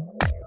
Hallo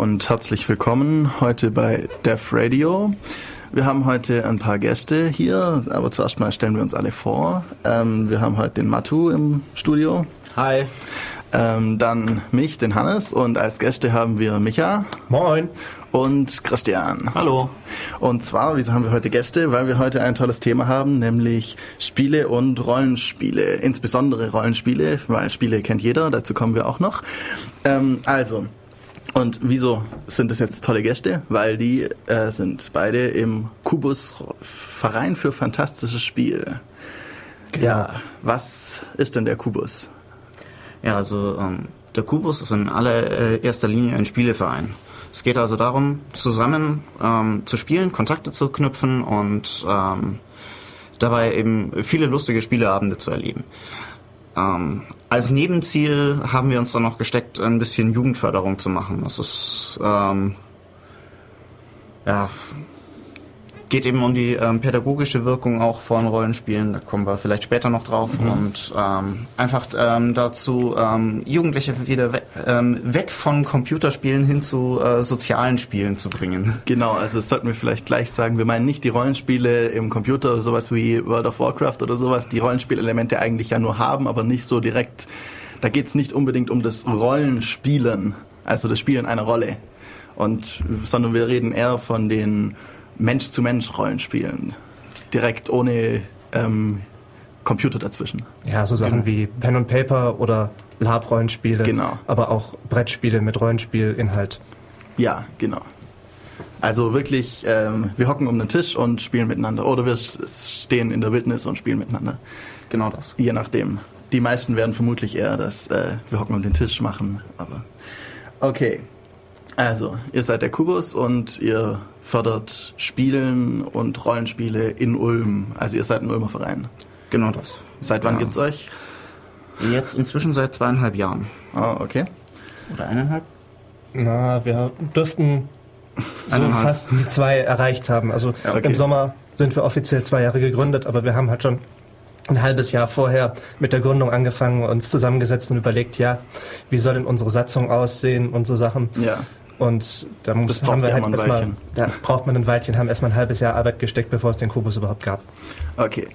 und herzlich willkommen heute bei Def Radio. Wir haben heute ein paar Gäste hier, aber zuerst mal stellen wir uns alle vor. Ähm, wir haben heute den Matu im Studio. Hi. Ähm, dann mich, den Hannes und als Gäste haben wir Micha. Moin. Und Christian. Hallo. Und zwar, wieso haben wir heute Gäste? Weil wir heute ein tolles Thema haben, nämlich Spiele und Rollenspiele. Insbesondere Rollenspiele, weil Spiele kennt jeder, dazu kommen wir auch noch. Ähm, also, Und wieso sind das jetzt tolle Gäste? Weil die äh, sind beide im Kubus Verein für fantastisches Spiel. Genau. Ja, was ist denn der Kubus? Ja, also ähm, der Kubus ist in allererster Linie ein Spieleverein. Es geht also darum, zusammen ähm, zu spielen, Kontakte zu knüpfen und ähm, dabei eben viele lustige Spieleabende zu erleben. Ähm, als Nebenziel haben wir uns dann noch gesteckt, ein bisschen Jugendförderung zu machen. Das ist ähm, ja geht eben um die ähm, pädagogische Wirkung auch von Rollenspielen. Da kommen wir vielleicht später noch drauf. Mhm. Und ähm, einfach ähm, dazu ähm, Jugendliche wieder we ähm, weg von Computerspielen hin zu äh, sozialen Spielen zu bringen. Genau, also das sollten wir vielleicht gleich sagen. Wir meinen nicht die Rollenspiele im Computer, sowas wie World of Warcraft oder sowas, die Rollenspielelemente eigentlich ja nur haben, aber nicht so direkt. Da geht es nicht unbedingt um das Rollenspielen, also das Spielen einer Rolle. Und, sondern wir reden eher von den Mensch-zu-Mensch-Rollenspielen. Direkt ohne ähm, Computer dazwischen. Ja, so Sachen genau. wie Pen und Paper oder Lab-Rollenspiele. Genau. Aber auch Brettspiele mit Rollenspielinhalt. Ja, genau. Also wirklich, ähm, wir hocken um den Tisch und spielen miteinander. Oder wir stehen in der Wildnis und spielen miteinander. Genau das. Je nachdem. Die meisten werden vermutlich eher das, äh, wir hocken um den Tisch machen. Aber okay. Also, ihr seid der Kubus und ihr fördert Spielen und Rollenspiele in Ulm. Also ihr seid ein Ulmer Verein. Genau das. Seit wann ja. gibt's euch? Jetzt inzwischen seit zweieinhalb Jahren. Ah, okay. Oder eineinhalb? Na, wir dürften so fast die zwei erreicht haben. Also ja, okay. im Sommer sind wir offiziell zwei Jahre gegründet, aber wir haben halt schon ein halbes Jahr vorher mit der Gründung angefangen, uns zusammengesetzt und überlegt, ja, wie soll denn unsere Satzung aussehen und so Sachen. Ja. Und da muss, haben wir halt erstmal, da braucht man ein Weilchen, haben erstmal ein halbes Jahr Arbeit gesteckt, bevor es den Kubus überhaupt gab. Okay.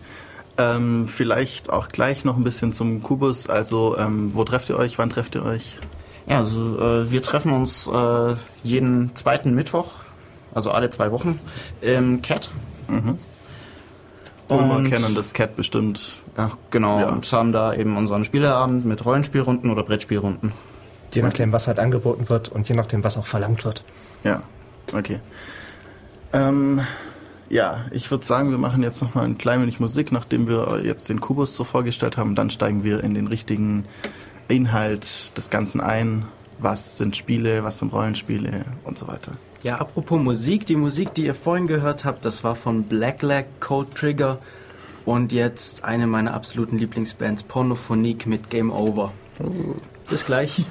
Ähm, vielleicht auch gleich noch ein bisschen zum Kubus. Also, ähm, wo trefft ihr euch? Wann trefft ihr euch? Ja, also äh, wir treffen uns äh, jeden zweiten Mittwoch, also alle zwei Wochen, im CAT. Mhm. Ulmer kennen das CAT bestimmt. Ja, genau. Ja. Und haben da eben unseren Spieleabend mit Rollenspielrunden oder Brettspielrunden. Je nachdem, was halt angeboten wird und je nachdem, was auch verlangt wird. Ja, okay. Ähm, ja, ich würde sagen, wir machen jetzt noch mal ein klein wenig Musik, nachdem wir jetzt den Kubus so vorgestellt haben. Dann steigen wir in den richtigen Inhalt des Ganzen ein. Was sind Spiele, was sind Rollenspiele und so weiter. Ja, apropos Musik, die Musik, die ihr vorhin gehört habt, das war von Blackleg, Cold Trigger und jetzt eine meiner absoluten Lieblingsbands, Pornophonique mit Game Over. Oh. Bis gleich.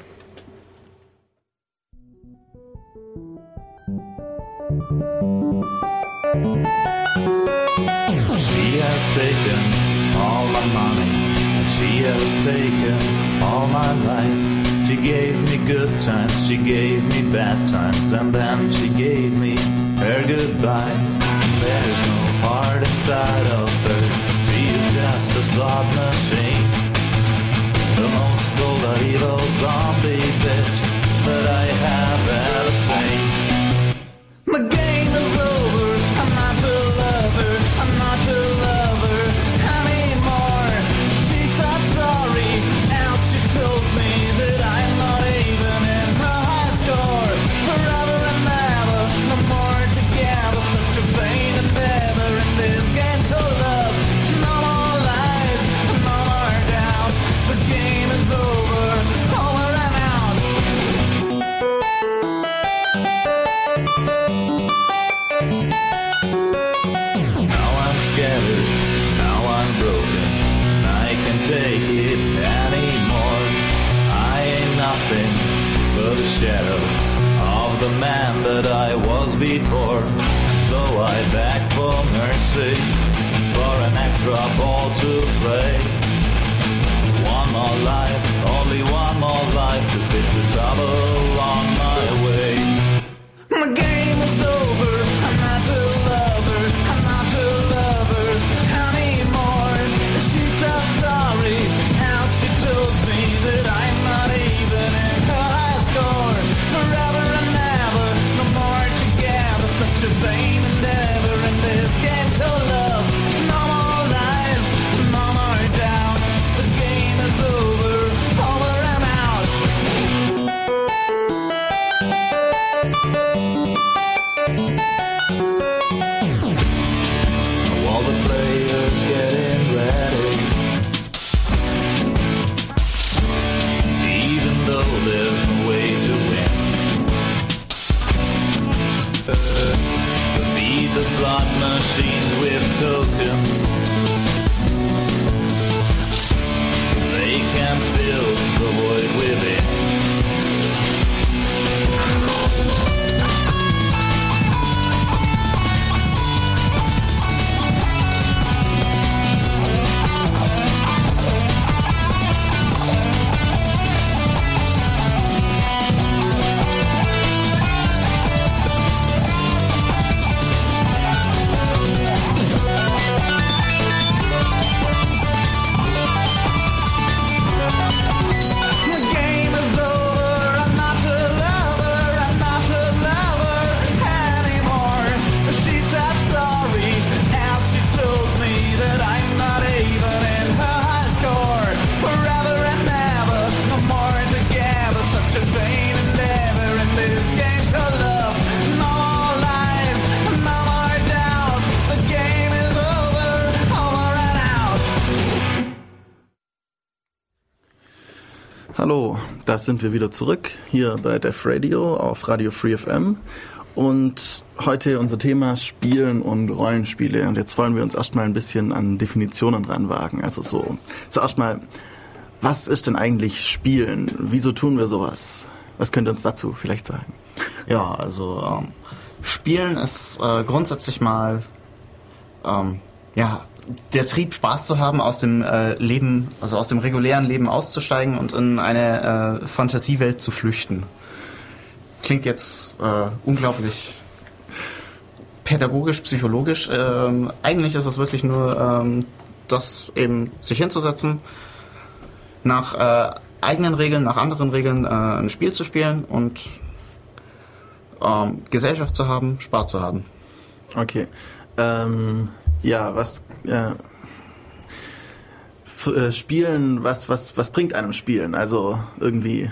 She has taken all my money, and she has taken all my life. She gave me good times, she gave me bad times, and then she gave me her goodbye. There's no heart inside of her, she is just a slot machine. The most cold evil zombie bitch that I have ever seen. Shadow of the man that I was before. So I beg for mercy, for an extra ball to play. One more life, only one more life to face the trouble da sind wir wieder zurück hier bei Def Radio auf Radio Free FM. Und heute unser Thema Spielen und Rollenspiele. Und jetzt wollen wir uns erstmal ein bisschen an Definitionen ranwagen. Also so, zuerst mal, was ist denn eigentlich Spielen? Wieso tun wir sowas? Was könnt ihr uns dazu vielleicht sagen? Ja, also ähm, Spielen ist äh, grundsätzlich mal ähm, ja der Trieb, Spaß zu haben, aus dem äh, Leben, also aus dem regulären Leben auszusteigen und in eine äh, Fantasiewelt zu flüchten. Klingt jetzt äh, unglaublich pädagogisch, psychologisch. Ähm, eigentlich ist es wirklich nur ähm, das eben sich hinzusetzen, nach äh, eigenen Regeln, nach anderen Regeln äh, ein Spiel zu spielen und ähm, Gesellschaft zu haben, Spaß zu haben. Okay. Ähm, ja, was äh, Spielen, was, was, was bringt einem Spielen? Also irgendwie.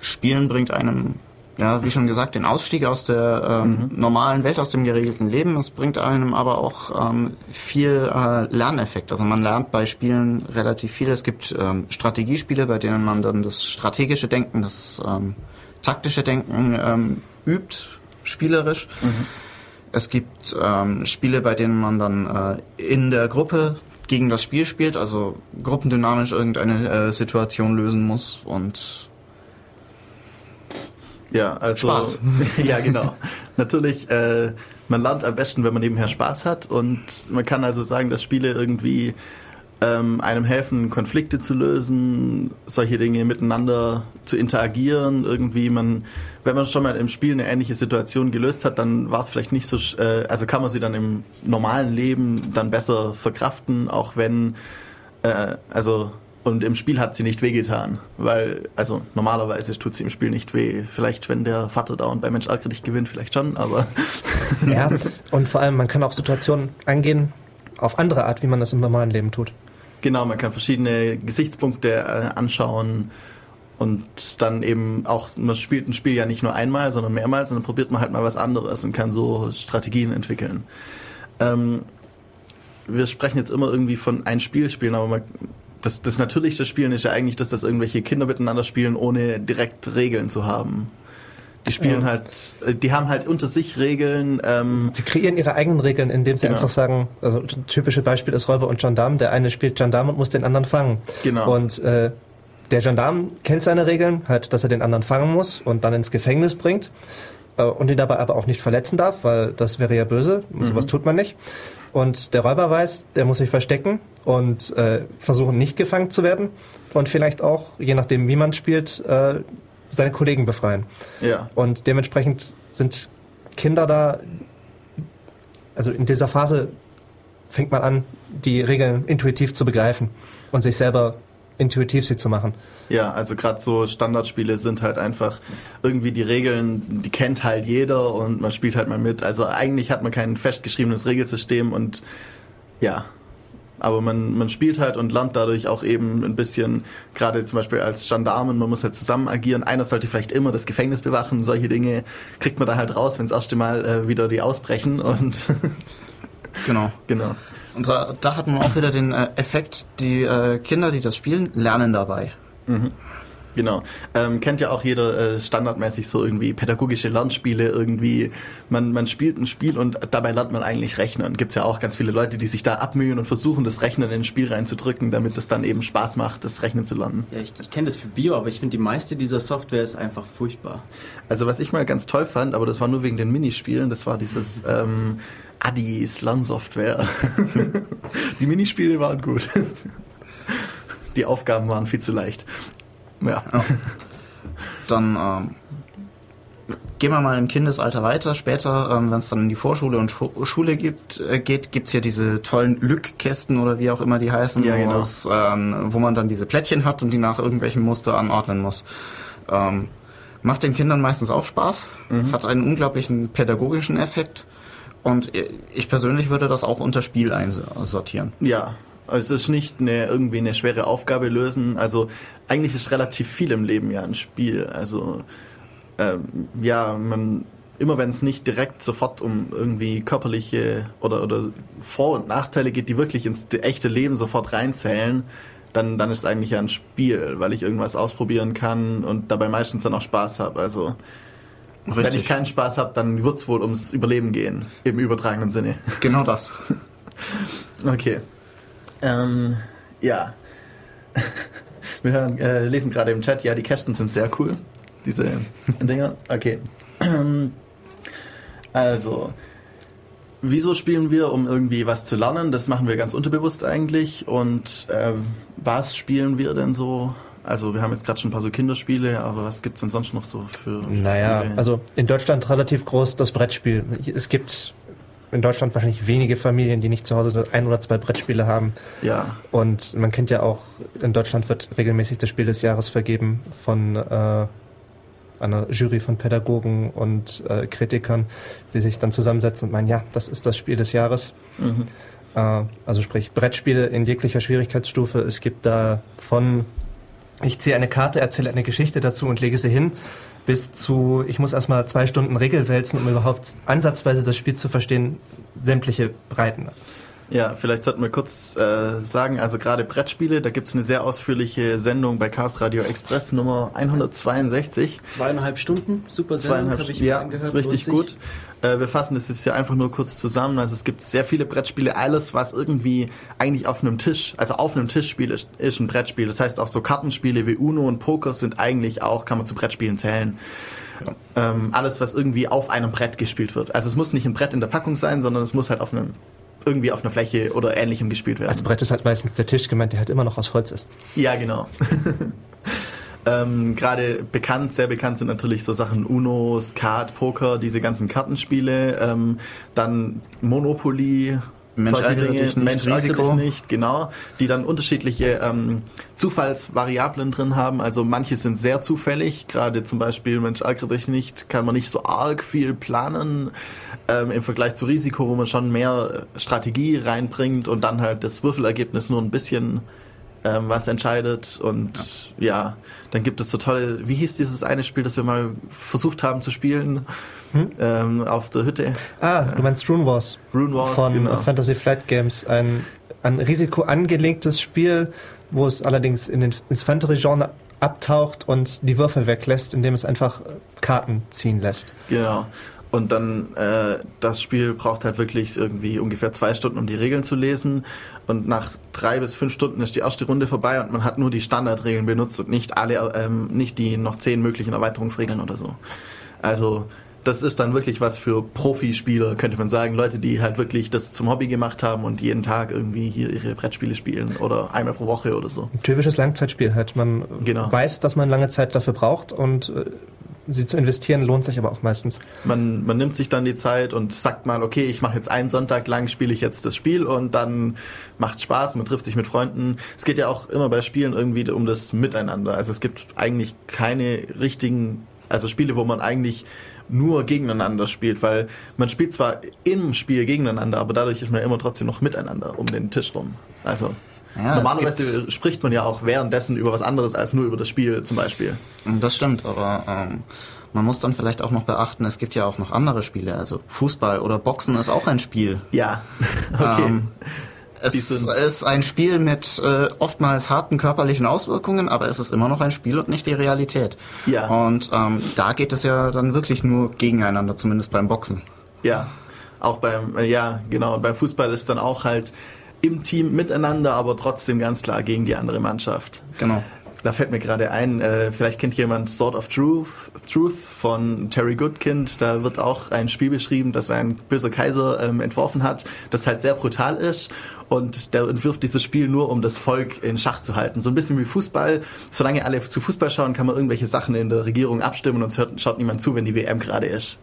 Spielen bringt einem, ja, wie schon gesagt, den Ausstieg aus der ähm, mhm. normalen Welt, aus dem geregelten Leben. Es bringt einem aber auch ähm, viel äh, Lerneffekt. Also man lernt bei Spielen relativ viel. Es gibt ähm, Strategiespiele, bei denen man dann das strategische Denken, das ähm, taktische Denken ähm, übt, spielerisch. Mhm. Es gibt ähm, Spiele, bei denen man dann äh, in der Gruppe gegen das Spiel spielt, also gruppendynamisch irgendeine äh, Situation lösen muss und ja, also Spaß. ja, genau. Natürlich, äh, man lernt am besten, wenn man nebenher Spaß hat und man kann also sagen, dass Spiele irgendwie ähm, einem helfen, Konflikte zu lösen, solche Dinge miteinander zu interagieren. Irgendwie man, wenn man schon mal im Spiel eine ähnliche Situation gelöst hat, dann war es vielleicht nicht so, äh, also kann man sie dann im normalen Leben dann besser verkraften, auch wenn, äh, also und im Spiel hat sie nicht wehgetan, weil, also normalerweise tut sie im Spiel nicht weh. Vielleicht, wenn der Vater da und bei Mensch ärgere dich gewinnt, vielleicht schon, aber. ja, und vor allem, man kann auch Situationen angehen auf andere Art, wie man das im normalen Leben tut. Genau, man kann verschiedene Gesichtspunkte äh, anschauen und dann eben auch, man spielt ein Spiel ja nicht nur einmal, sondern mehrmals und dann probiert man halt mal was anderes und kann so Strategien entwickeln. Ähm, wir sprechen jetzt immer irgendwie von ein Spiel spielen, aber man, das, das natürlichste Spielen ist ja eigentlich, dass das irgendwelche Kinder miteinander spielen, ohne direkt Regeln zu haben. Die spielen ja. halt, äh, die haben halt unter sich Regeln. Ähm sie kreieren ihre eigenen Regeln, indem sie genau. einfach sagen, also ein typisches Beispiel ist Räuber und Gendarm. Der eine spielt Gendarm und muss den anderen fangen. Genau. Und äh, der Gendarm kennt seine Regeln, halt, dass er den anderen fangen muss und dann ins Gefängnis bringt äh, und ihn dabei aber auch nicht verletzen darf, weil das wäre ja böse und mhm. sowas tut man nicht. Und der Räuber weiß, der muss sich verstecken und äh, versuchen, nicht gefangen zu werden und vielleicht auch, je nachdem, wie man spielt, äh, seine Kollegen befreien. Ja. Und dementsprechend sind Kinder da, also in dieser Phase fängt man an, die Regeln intuitiv zu begreifen und sich selber intuitiv sie zu machen. Ja, also gerade so Standardspiele sind halt einfach irgendwie die Regeln, die kennt halt jeder und man spielt halt mal mit. Also eigentlich hat man kein festgeschriebenes Regelsystem und ja, aber man, man spielt halt und lernt dadurch auch eben ein bisschen, gerade zum Beispiel als Gendarmen, man muss halt zusammen agieren. Einer sollte vielleicht immer das Gefängnis bewachen, solche Dinge kriegt man da halt raus, wenn das erste Mal äh, wieder die ausbrechen und genau. genau. Und da, da hat man auch wieder den äh, Effekt, die äh, Kinder, die das spielen, lernen dabei. Mhm. Genau. Ähm, kennt ja auch jeder äh, standardmäßig so irgendwie pädagogische Lernspiele, irgendwie, man, man spielt ein Spiel und dabei lernt man eigentlich rechnen. Gibt's ja auch ganz viele Leute, die sich da abmühen und versuchen, das Rechnen in ein Spiel reinzudrücken, damit es dann eben Spaß macht, das Rechnen zu lernen. Ja, ich, ich kenne das für Bio, aber ich finde, die meiste dieser Software ist einfach furchtbar. Also was ich mal ganz toll fand, aber das war nur wegen den Minispielen, das war dieses ähm, Addis Lernsoftware. die Minispiele waren gut. Die Aufgaben waren viel zu leicht. Ja. ja. Dann ähm, gehen wir mal im Kindesalter weiter. Später, ähm, wenn es dann in die Vorschule und Schu Schule gibt, äh, geht, gibt's ja diese tollen Lückkästen oder wie auch immer die heißen, ja, genau. aus, ähm, wo man dann diese Plättchen hat und die nach irgendwelchem Muster anordnen muss. Ähm, macht den Kindern meistens auch Spaß, mhm. hat einen unglaublichen pädagogischen Effekt. Und ich persönlich würde das auch unter Spiel einsortieren. Ja, also es ist nicht eine, irgendwie eine schwere Aufgabe lösen. Also eigentlich ist relativ viel im Leben ja ein Spiel. Also ähm, ja, man immer wenn es nicht direkt sofort um irgendwie körperliche oder, oder Vor- und Nachteile geht, die wirklich ins echte Leben sofort reinzählen, dann, dann ist es eigentlich ja ein Spiel, weil ich irgendwas ausprobieren kann und dabei meistens dann auch Spaß habe. Also Richtig. wenn ich keinen Spaß habe, dann wird es wohl ums Überleben gehen, im übertragenen Sinne. Genau das. okay. Ähm, ja. Wir hören, äh, lesen gerade im Chat, ja, die Kästen sind sehr cool. Diese Dinger. Okay. Also, wieso spielen wir, um irgendwie was zu lernen? Das machen wir ganz unterbewusst eigentlich. Und äh, was spielen wir denn so? Also wir haben jetzt gerade schon ein paar so Kinderspiele, aber was gibt es denn sonst noch so für Naja, Spiele? also in Deutschland relativ groß das Brettspiel. Es gibt in Deutschland wahrscheinlich wenige Familien, die nicht zu Hause ein oder zwei Brettspiele haben. Ja. Und man kennt ja auch, in Deutschland wird regelmäßig das Spiel des Jahres vergeben von äh, einer Jury von Pädagogen und äh, Kritikern, die sich dann zusammensetzen und meinen, ja, das ist das Spiel des Jahres. Mhm. Äh, also sprich Brettspiele in jeglicher Schwierigkeitsstufe. Es gibt da von, ich ziehe eine Karte, erzähle eine Geschichte dazu und lege sie hin, bis zu, ich muss erstmal zwei Stunden Regel wälzen, um überhaupt ansatzweise das Spiel zu verstehen, sämtliche Breiten. Ja, vielleicht sollten wir kurz äh, sagen, also gerade Brettspiele, da gibt's eine sehr ausführliche Sendung bei Chaos Radio Express Nummer 162. Zweieinhalb Stunden, super Sendung, habe ich ja, angehört. Richtig gut. Äh, wir fassen das jetzt hier einfach nur kurz zusammen. Also es gibt sehr viele Brettspiele, alles was irgendwie eigentlich auf einem Tisch, also auf einem Tischspiel ist, ist ein Brettspiel. Das heißt auch so Kartenspiele wie Uno und Poker sind eigentlich auch, kann man zu Brettspielen zählen. Ja. Ähm, alles, was irgendwie auf einem Brett gespielt wird. Also es muss nicht ein Brett in der Packung sein, sondern es muss halt auf einem irgendwie auf einer Fläche oder ähnlichem gespielt werden. Als Brett ist halt meistens der Tisch gemeint, der halt immer noch aus Holz ist. Ja, genau. ähm, Gerade bekannt, sehr bekannt sind natürlich so Sachen Uno, Skat, Poker, diese ganzen Kartenspiele. Ähm, dann Monopoly, Mensch ärgere dich nicht, Mensch Risiko. nicht, genau, die dann unterschiedliche ähm, Zufallsvariablen drin haben. Also manche sind sehr zufällig, gerade zum Beispiel Mensch ärgere dich nicht, kann man nicht so arg viel planen ähm, im Vergleich zu Risiko, wo man schon mehr Strategie reinbringt und dann halt das Würfelergebnis nur ein bisschen ähm, was entscheidet. Und ja. ja. dann gibt es so tolle, wie hieß dieses eine Spiel, das wir mal versucht haben zu spielen hm? ähm, auf der Hütte? Ah, du meinst Rune Wars. Rune Wars, Von genau. Fantasy Flight Games. Ein, ein risikoangelegtes Spiel, wo es allerdings in den, ins Fantasy-Genre abtaucht und die Würfel weglässt, indem es einfach Karten ziehen lässt. Genau. Und dann, äh, das Spiel braucht halt wirklich irgendwie ungefähr zwei Stunden, um die Regeln zu lesen. Und nach drei bis fünf Stunden ist die erste Runde vorbei und man hat nur die Standardregeln benutzt und nicht alle, ähm, nicht die noch zehn möglichen Erweiterungsregeln oder so. Also, das ist dann wirklich was für Profispieler, könnte man sagen. Leute, die halt wirklich das zum Hobby gemacht haben und jeden Tag irgendwie hier ihre Brettspiele spielen oder einmal pro Woche oder so. Ein typisches Langzeitspiel halt. Man genau. weiß, dass man lange Zeit dafür braucht und äh, sie zu investieren lohnt sich aber auch meistens. Man, man nimmt sich dann die Zeit und sagt mal, okay, ich mache jetzt einen Sonntag lang, spiele ich jetzt das Spiel und dann macht Spaß, man trifft sich mit Freunden. Es geht ja auch immer bei Spielen irgendwie um das Miteinander. Also es gibt eigentlich keine richtigen, also Spiele, wo man eigentlich nur gegeneinander spielt, weil man spielt zwar im Spiel gegeneinander, aber dadurch ist man immer trotzdem noch miteinander um den Tisch rum. Also ja, Normalerweise spricht man ja auch währenddessen über was anderes als nur über das Spiel zum Beispiel. Das stimmt, aber ähm, man muss dann vielleicht auch noch beachten, es gibt ja auch noch andere Spiele. Also Fußball oder Boxen ist auch ein Spiel. Ja, okay. Ähm, es ist ein Spiel mit äh, oftmals harten körperlichen Auswirkungen, aber es ist immer noch ein Spiel und nicht die Realität. Ja. Und ähm, da geht es ja dann wirklich nur gegeneinander, zumindest beim Boxen. Ja, auch beim, ja, genau, beim Fußball ist dann auch halt im Team miteinander, aber trotzdem ganz klar gegen die andere Mannschaft. Genau. Da fällt mir gerade ein, äh, vielleicht kennt jemand Sword of Truth, Truth von Terry Goodkind. Da wird auch ein Spiel beschrieben, das ein böser Kaiser ähm, entworfen hat, das halt sehr brutal ist. Und der entwirft dieses Spiel nur, um das Volk in Schach zu halten. So ein bisschen wie Fußball. Solange alle zu Fußball schauen, kann man irgendwelche Sachen in der Regierung abstimmen und es hört, schaut niemand zu, wenn die WM gerade ist.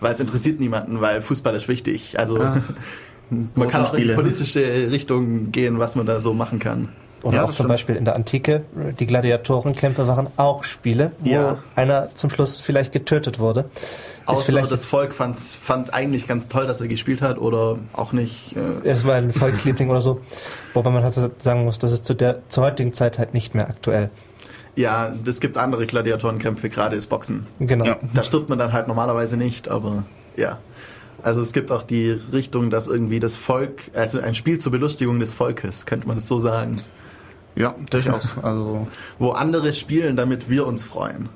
Weil es interessiert niemanden, weil Fußball ist wichtig. Also ah. man kann auch in die politische Richtung gehen, was man da so machen kann. Oder ja, auch zum stimmt. Beispiel in der Antike, die Gladiatorenkämpfe waren auch Spiele, wo ja. einer zum Schluss vielleicht getötet wurde. Außer vielleicht das Volk fand, fand eigentlich ganz toll, dass er gespielt hat oder auch nicht. Äh es war ein Volksliebling oder so. Wobei man halt sagen muss, das ist zu der zur heutigen Zeit halt nicht mehr aktuell. Ja, es gibt andere Gladiatorenkämpfe, gerade ist Boxen. Genau. Ja. Da stirbt man dann halt normalerweise nicht, aber ja. Also es gibt auch die Richtung, dass irgendwie das Volk, also ein Spiel zur Belustigung des Volkes, könnte man das so sagen. Ja, durchaus. Also Wo andere spielen, damit wir uns freuen.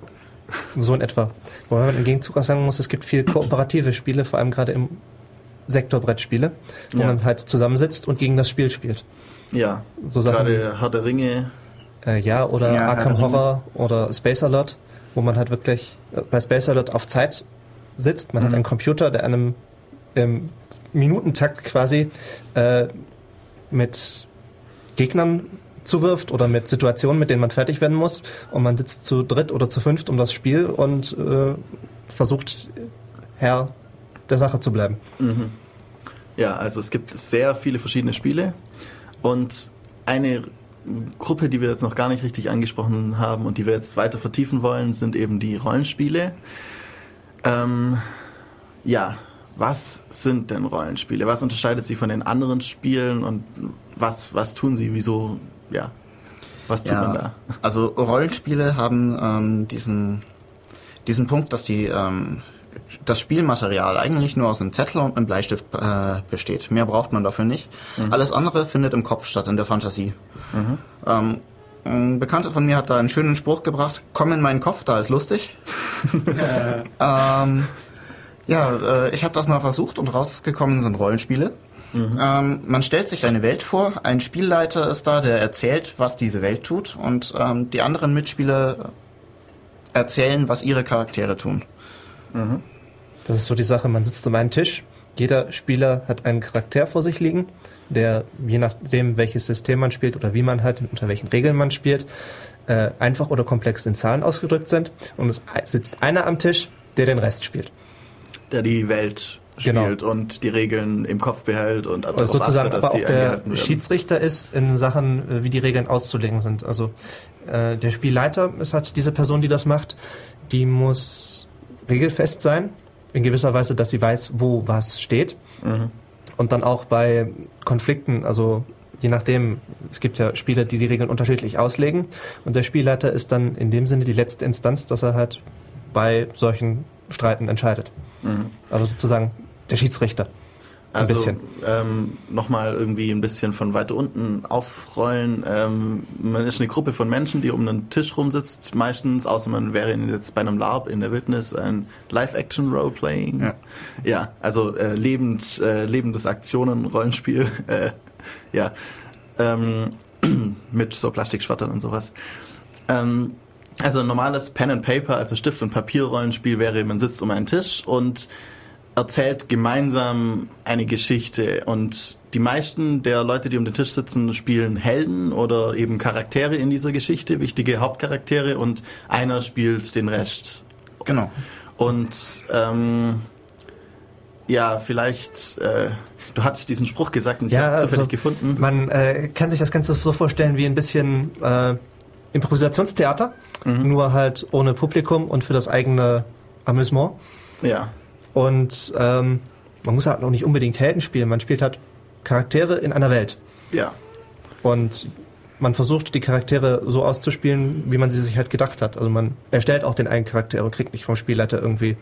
So in etwa. Wobei man im Gegenzug auch sagen muss, es gibt viel kooperative Spiele, vor allem gerade im Sektor Brettspiele, wo Ja. man halt zusammensitzt und gegen das Spiel spielt. Ja, So Sachen- gerade Herr der Ringe. Äh, ja, oder Ja, Arkham. Horror oder Space Alert, wo man halt wirklich äh, bei Space Alert auf Zeit sitzt. Man hat Mhm. einen Computer, der einem im Minutentakt quasi äh, mit Gegnern zuwirft oder mit Situationen, mit denen man fertig werden muss. Und man sitzt zu dritt oder zu fünft um das Spiel und äh, versucht Herr der Sache zu bleiben. Mhm. Ja, also es gibt sehr viele verschiedene Spiele und eine Gruppe, die wir jetzt noch gar nicht richtig angesprochen haben und die wir jetzt weiter vertiefen wollen, sind eben die Rollenspiele. Ähm, ja, was sind denn Rollenspiele? Was unterscheidet sie von den anderen Spielen und was, was tun sie? Wieso, ja, was tut man da? Also Rollenspiele haben ähm, diesen, diesen Punkt, dass die ähm, das Spielmaterial eigentlich nur aus einem Zettel und einem Bleistift äh, besteht. Mehr braucht man dafür nicht. Alles andere findet im Kopf statt, in der Fantasie. Ähm, ein Bekannter von mir hat da einen schönen Spruch gebracht, komm in meinen Kopf, da ist lustig. ähm, ja, äh, ich habe das mal versucht und rausgekommen sind Rollenspiele. Ähm, man stellt sich eine Welt vor, ein Spielleiter ist da, der erzählt, was diese Welt tut und ähm, die anderen Mitspieler erzählen, was ihre Charaktere tun. Das ist so die Sache, man sitzt um einen Tisch, jeder Spieler hat einen Charakter vor sich liegen, der je nachdem, welches System man spielt oder wie man halt, unter welchen Regeln man spielt, äh, einfach oder komplex in Zahlen ausgedrückt sind. Und es sitzt einer am Tisch, der den Rest spielt. Der die Welt Genau. spielt und die Regeln im Kopf behält und darauf sozusagen achtet, dass aber die auch der. Schiedsrichter ist in Sachen, äh, wie die Regeln auszulegen sind. Also äh, der Spielleiter ist halt diese Person, die das macht, die muss regelfest sein, in gewisser Weise, dass sie weiß, wo was steht. Mhm. Und dann auch bei Konflikten, also je nachdem, es gibt ja Spieler, die die Regeln unterschiedlich auslegen. Und der Spielleiter ist dann in dem Sinne die letzte Instanz, dass er halt bei solchen Streiten entscheidet. Mhm. Also sozusagen der Schiedsrichter. Ein Also bisschen. ähm, nochmal irgendwie ein bisschen von weiter unten aufrollen. Ähm, man ist eine Gruppe von Menschen, die um einen Tisch rumsitzt, meistens, außer man wäre jetzt bei einem LARP in der Wildnis, ein Live-Action-Roleplaying. Ja. ja, also äh, lebend, äh, lebendes Aktionen-Rollenspiel. Äh, ja, ähm, mit so Plastikschwertern und sowas. Ähm, also ein normales Pen and Paper, also Stift- und Papierrollenspiel wäre, man sitzt um einen Tisch und erzählt gemeinsam eine Geschichte und die meisten der Leute, die um den Tisch sitzen, spielen Helden oder eben Charaktere in dieser Geschichte, wichtige Hauptcharaktere und einer spielt den Rest. Genau. Und ähm, ja, vielleicht, äh, du hattest diesen Spruch gesagt und ich habe zufällig also gefunden. Man äh, kann sich das Ganze so vorstellen wie ein bisschen äh, Improvisationstheater, Mhm. nur halt ohne Publikum und für das eigene Amüsement. Ja, Und ähm, man muss halt auch nicht unbedingt Helden spielen, man spielt halt Charaktere in einer Welt. ja, Und man versucht, die Charaktere so auszuspielen, wie man sie sich halt gedacht hat. Also man erstellt auch den einen Charakter und kriegt nicht vom Spielleiter irgendwie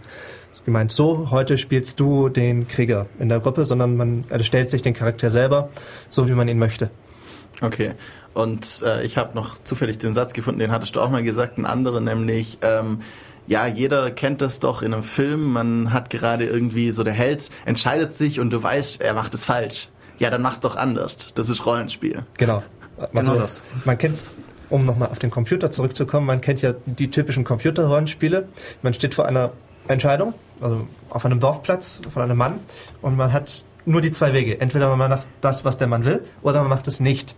gemeint, so, heute spielst du den Krieger in der Gruppe, sondern man erstellt sich den Charakter selber, so wie man ihn möchte. okay. Und äh, ich habe noch zufällig den Satz gefunden, den hattest du auch mal gesagt, ein anderer, nämlich, ähm, ja, jeder kennt das doch in einem Film, man hat gerade irgendwie so der Held entscheidet sich und du weißt, er macht es falsch. Ja, dann mach's doch anders. Das ist Rollenspiel. Genau. Genau das. Man kennt um nochmal auf den Computer zurückzukommen, man kennt ja die typischen Computerrollenspiele. Man steht vor einer Entscheidung, also auf einem Dorfplatz von einem Mann und man hat nur die zwei Wege. Entweder man macht das, was der Mann will, oder man macht es nicht.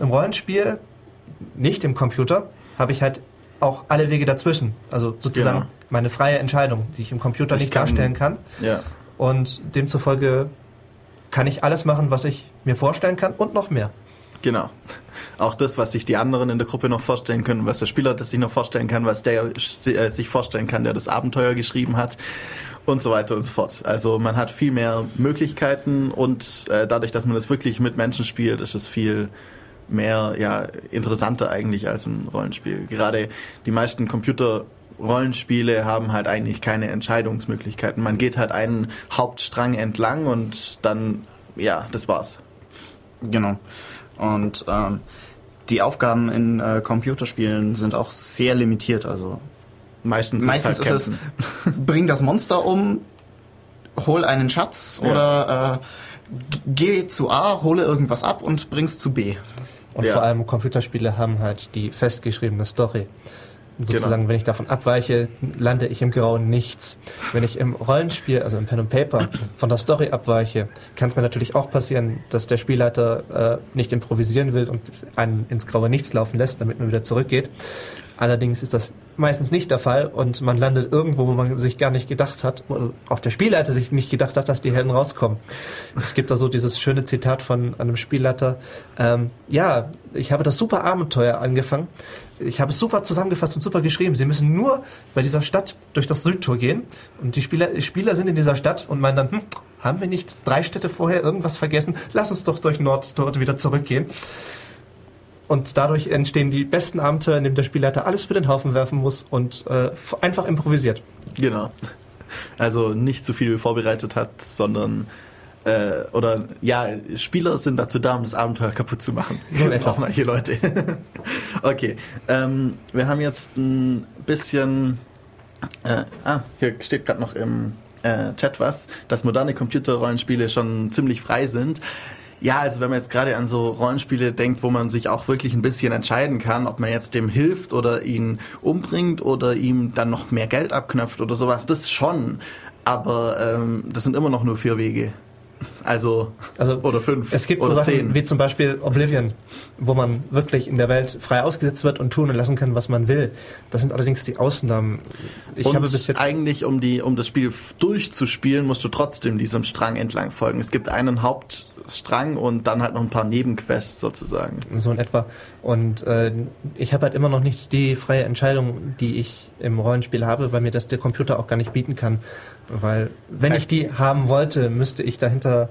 Im Rollenspiel, nicht im Computer, habe ich halt auch alle Wege dazwischen. Also sozusagen Genau. meine freie Entscheidung, die ich im Computer Ich nicht kann- darstellen kann. Ja. Und demzufolge kann ich alles machen, was ich mir vorstellen kann und noch mehr. Genau. Auch das, was sich die anderen in der Gruppe noch vorstellen können, was der Spieler das sich noch vorstellen kann, was der äh, sich vorstellen kann, der das Abenteuer geschrieben hat und so weiter und so fort. Also man hat viel mehr Möglichkeiten und äh, dadurch, dass man das wirklich mit Menschen spielt, ist es viel mehr ja interessanter eigentlich als ein Rollenspiel. Gerade die meisten Computer Rollenspiele haben halt eigentlich keine Entscheidungsmöglichkeiten. Man geht halt einen Hauptstrang entlang und dann ja, das war's. Genau. Und ähm, die Aufgaben in äh, Computerspielen sind auch sehr limitiert. Also Meistens, meistens ist, halt ist es, bring das Monster um, hol einen Schatz Ja. oder äh, geh zu A, hole irgendwas ab und bring's zu B. Und Ja. vor allem Computerspiele haben halt die festgeschriebene Story. Genau. sozusagen, wenn ich davon abweiche, lande ich im grauen Nichts. Wenn ich im Rollenspiel, also im Pen and Paper, von der Story abweiche, kann es mir natürlich auch passieren, dass der Spielleiter äh, nicht improvisieren will und einen ins graue Nichts laufen lässt, damit man wieder zurückgeht. Allerdings ist das meistens nicht der Fall und man landet irgendwo, wo man sich gar nicht gedacht hat, oder auch der Spielleiter sich nicht gedacht hat, dass die Helden rauskommen. Es gibt da so dieses schöne Zitat von einem Spielleiter, ähm, ja, ich habe das super Abenteuer angefangen, ich habe es super zusammengefasst und super geschrieben, Sie müssen nur bei dieser Stadt durch das Südtor gehen und die Spieler, Spieler sind in dieser Stadt und meinen dann, hm, haben wir nicht drei Städte vorher irgendwas vergessen? Lass uns doch durch Nordtor wieder zurückgehen. Und dadurch entstehen die besten Abenteuer, in denen der Spielleiter alles über den Haufen werfen muss und äh, einfach improvisiert. Genau. Also nicht zu viel vorbereitet hat, sondern äh, oder ja, Spieler sind dazu da, um das Abenteuer kaputt zu machen. So etwa. auch manche Leute. okay, ähm, wir haben jetzt ein bisschen. Äh, ah, hier steht gerade noch im äh, Chat was, dass moderne Computerrollenspiele schon ziemlich frei sind. Ja, also wenn man jetzt gerade an so Rollenspiele denkt, wo man sich auch wirklich ein bisschen entscheiden kann, ob man jetzt dem hilft oder ihn umbringt oder ihm dann noch mehr Geld abknöpft oder sowas, das schon. Aber ähm, das sind immer noch nur vier Wege. Also, Also oder fünf Es gibt so Sachen zehn. wie zum Beispiel Oblivion, wo man wirklich in der Welt frei ausgesetzt wird und tun und lassen kann, was man will. Das sind allerdings die Ausnahmen. Ich und habe bis jetzt eigentlich, um die, um das Spiel durchzuspielen, musst du trotzdem diesem Strang entlang folgen. Es gibt einen Hauptstrang und dann halt noch ein paar Nebenquests sozusagen. so in etwa. Und äh, ich habe halt immer noch nicht die freie Entscheidung, die ich im Rollenspiel habe, weil mir das der Computer auch gar nicht bieten kann. Weil wenn ich die haben wollte, müsste ich dahinter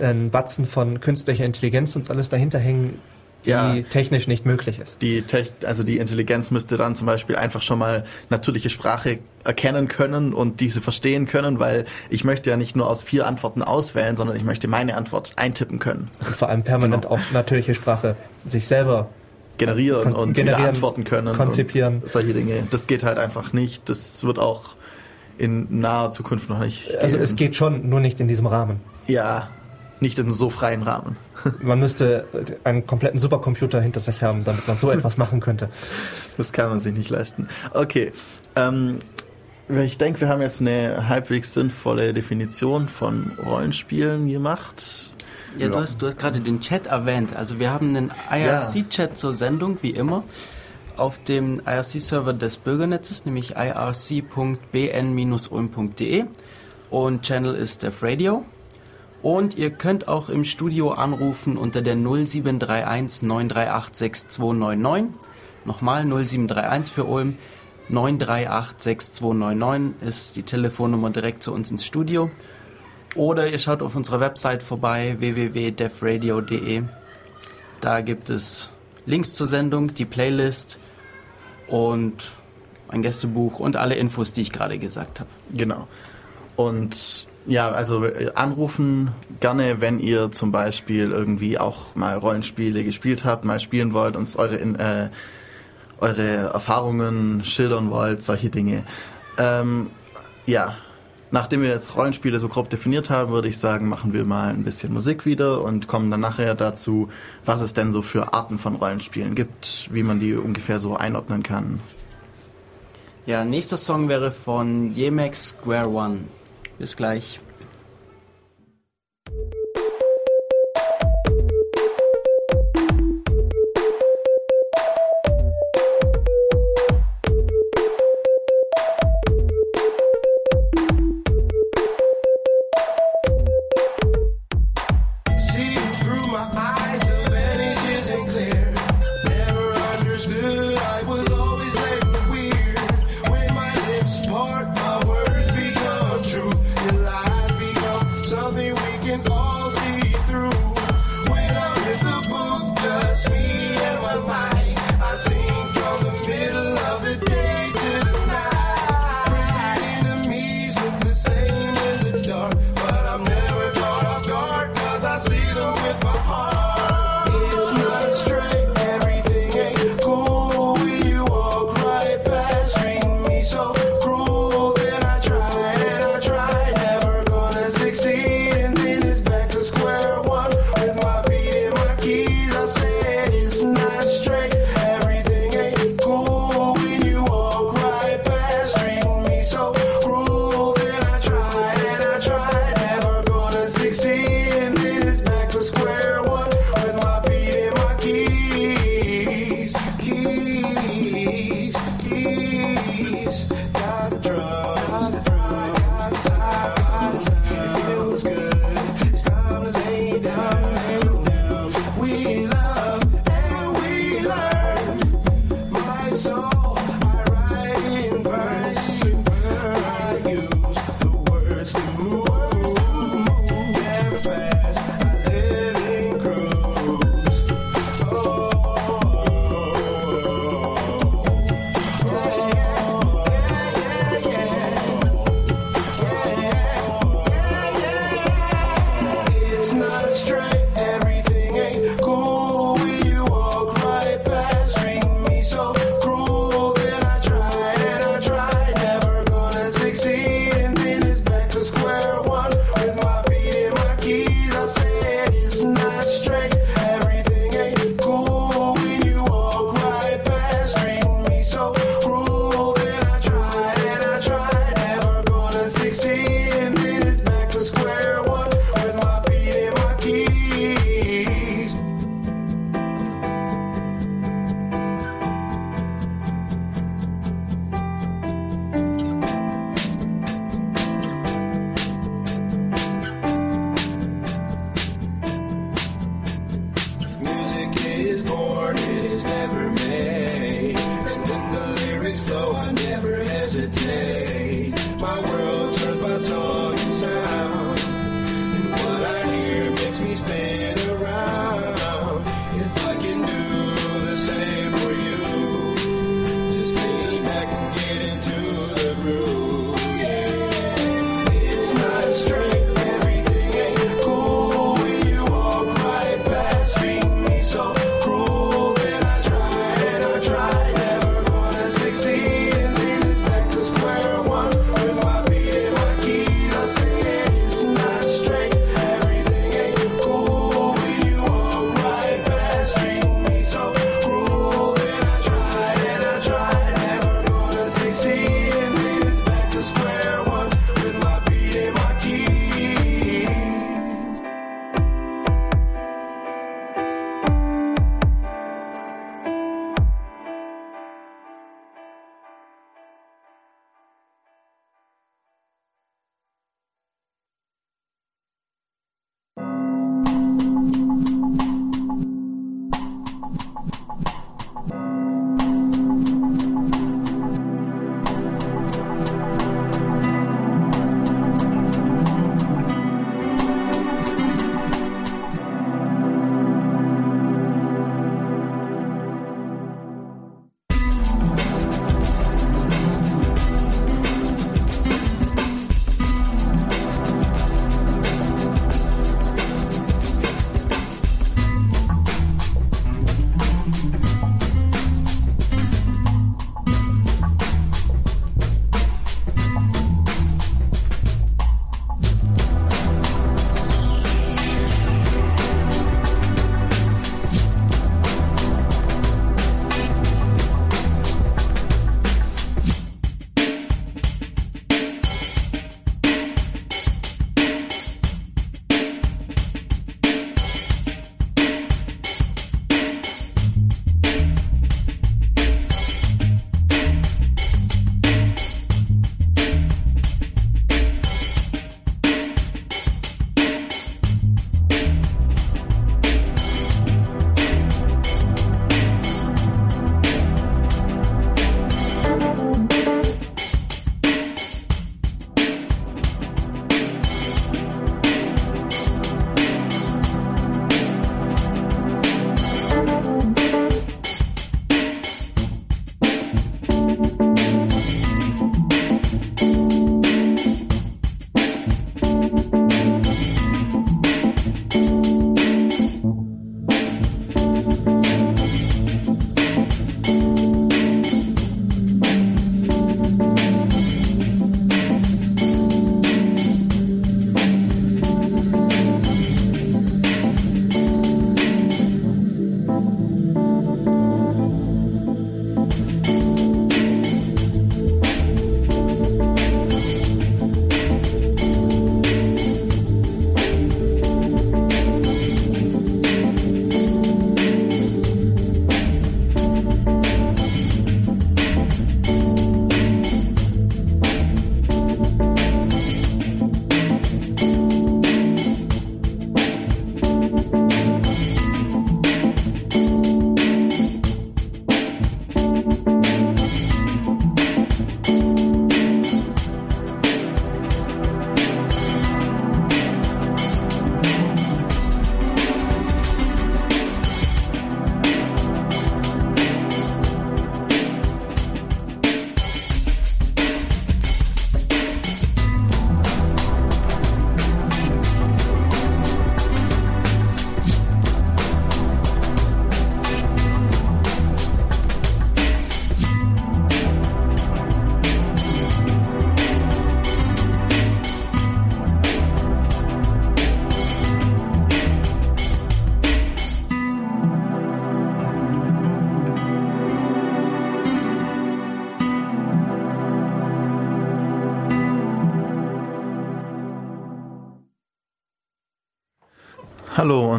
einen Batzen von künstlicher Intelligenz und alles dahinter hängen, die Ja. technisch nicht möglich ist. Die Tech, also die Intelligenz müsste dann zum Beispiel einfach schon mal natürliche Sprache erkennen können und diese verstehen können, weil ich möchte ja nicht nur aus vier Antworten auswählen, sondern ich möchte meine Antwort eintippen können, Und vor allem permanent Genau. auch natürliche Sprache sich selber generieren und generieren, antworten können, konzipieren. und solche Dinge. Das geht halt einfach nicht. Das wird auch in naher Zukunft noch nicht. Also geben. es geht schon, nur nicht in diesem Rahmen. ja nicht in so freien Rahmen. Man müsste einen kompletten Supercomputer hinter sich haben, damit man so etwas machen könnte. Das kann man sich nicht leisten. Okay. Ähm, ich denke, wir haben jetzt eine halbwegs sinnvolle Definition von Rollenspielen gemacht. Ja, du hast, du hast gerade den Chat erwähnt. Also wir haben einen IRC-Chat zur Sendung, wie immer, auf dem IRC-Server des Bürgernetzes, nämlich irc.bn-ulm.de und Channel ist Def Radio. Und ihr könnt auch im Studio anrufen unter der 0731 938 6299. Nochmal 0731 für Ulm. 938 6299 ist die Telefonnummer direkt zu uns ins Studio. Oder ihr schaut auf unserer Website vorbei, www.defradio.de. Da gibt es Links zur Sendung, die Playlist und ein Gästebuch und alle Infos, die ich gerade gesagt habe. Genau. Und ja, also äh, anrufen gerne, wenn ihr zum Beispiel irgendwie auch mal Rollenspiele gespielt habt, mal spielen wollt, uns eure, äh, eure Erfahrungen schildern wollt, solche Dinge. Ähm, ja, nachdem wir jetzt Rollenspiele so grob definiert haben, würde ich sagen, machen wir mal ein bisschen Musik wieder und kommen dann nachher dazu, was es denn so für Arten von Rollenspielen gibt, wie man die ungefähr so einordnen kann. Ja, nächster Song wäre von Yemex Square One. Bis gleich.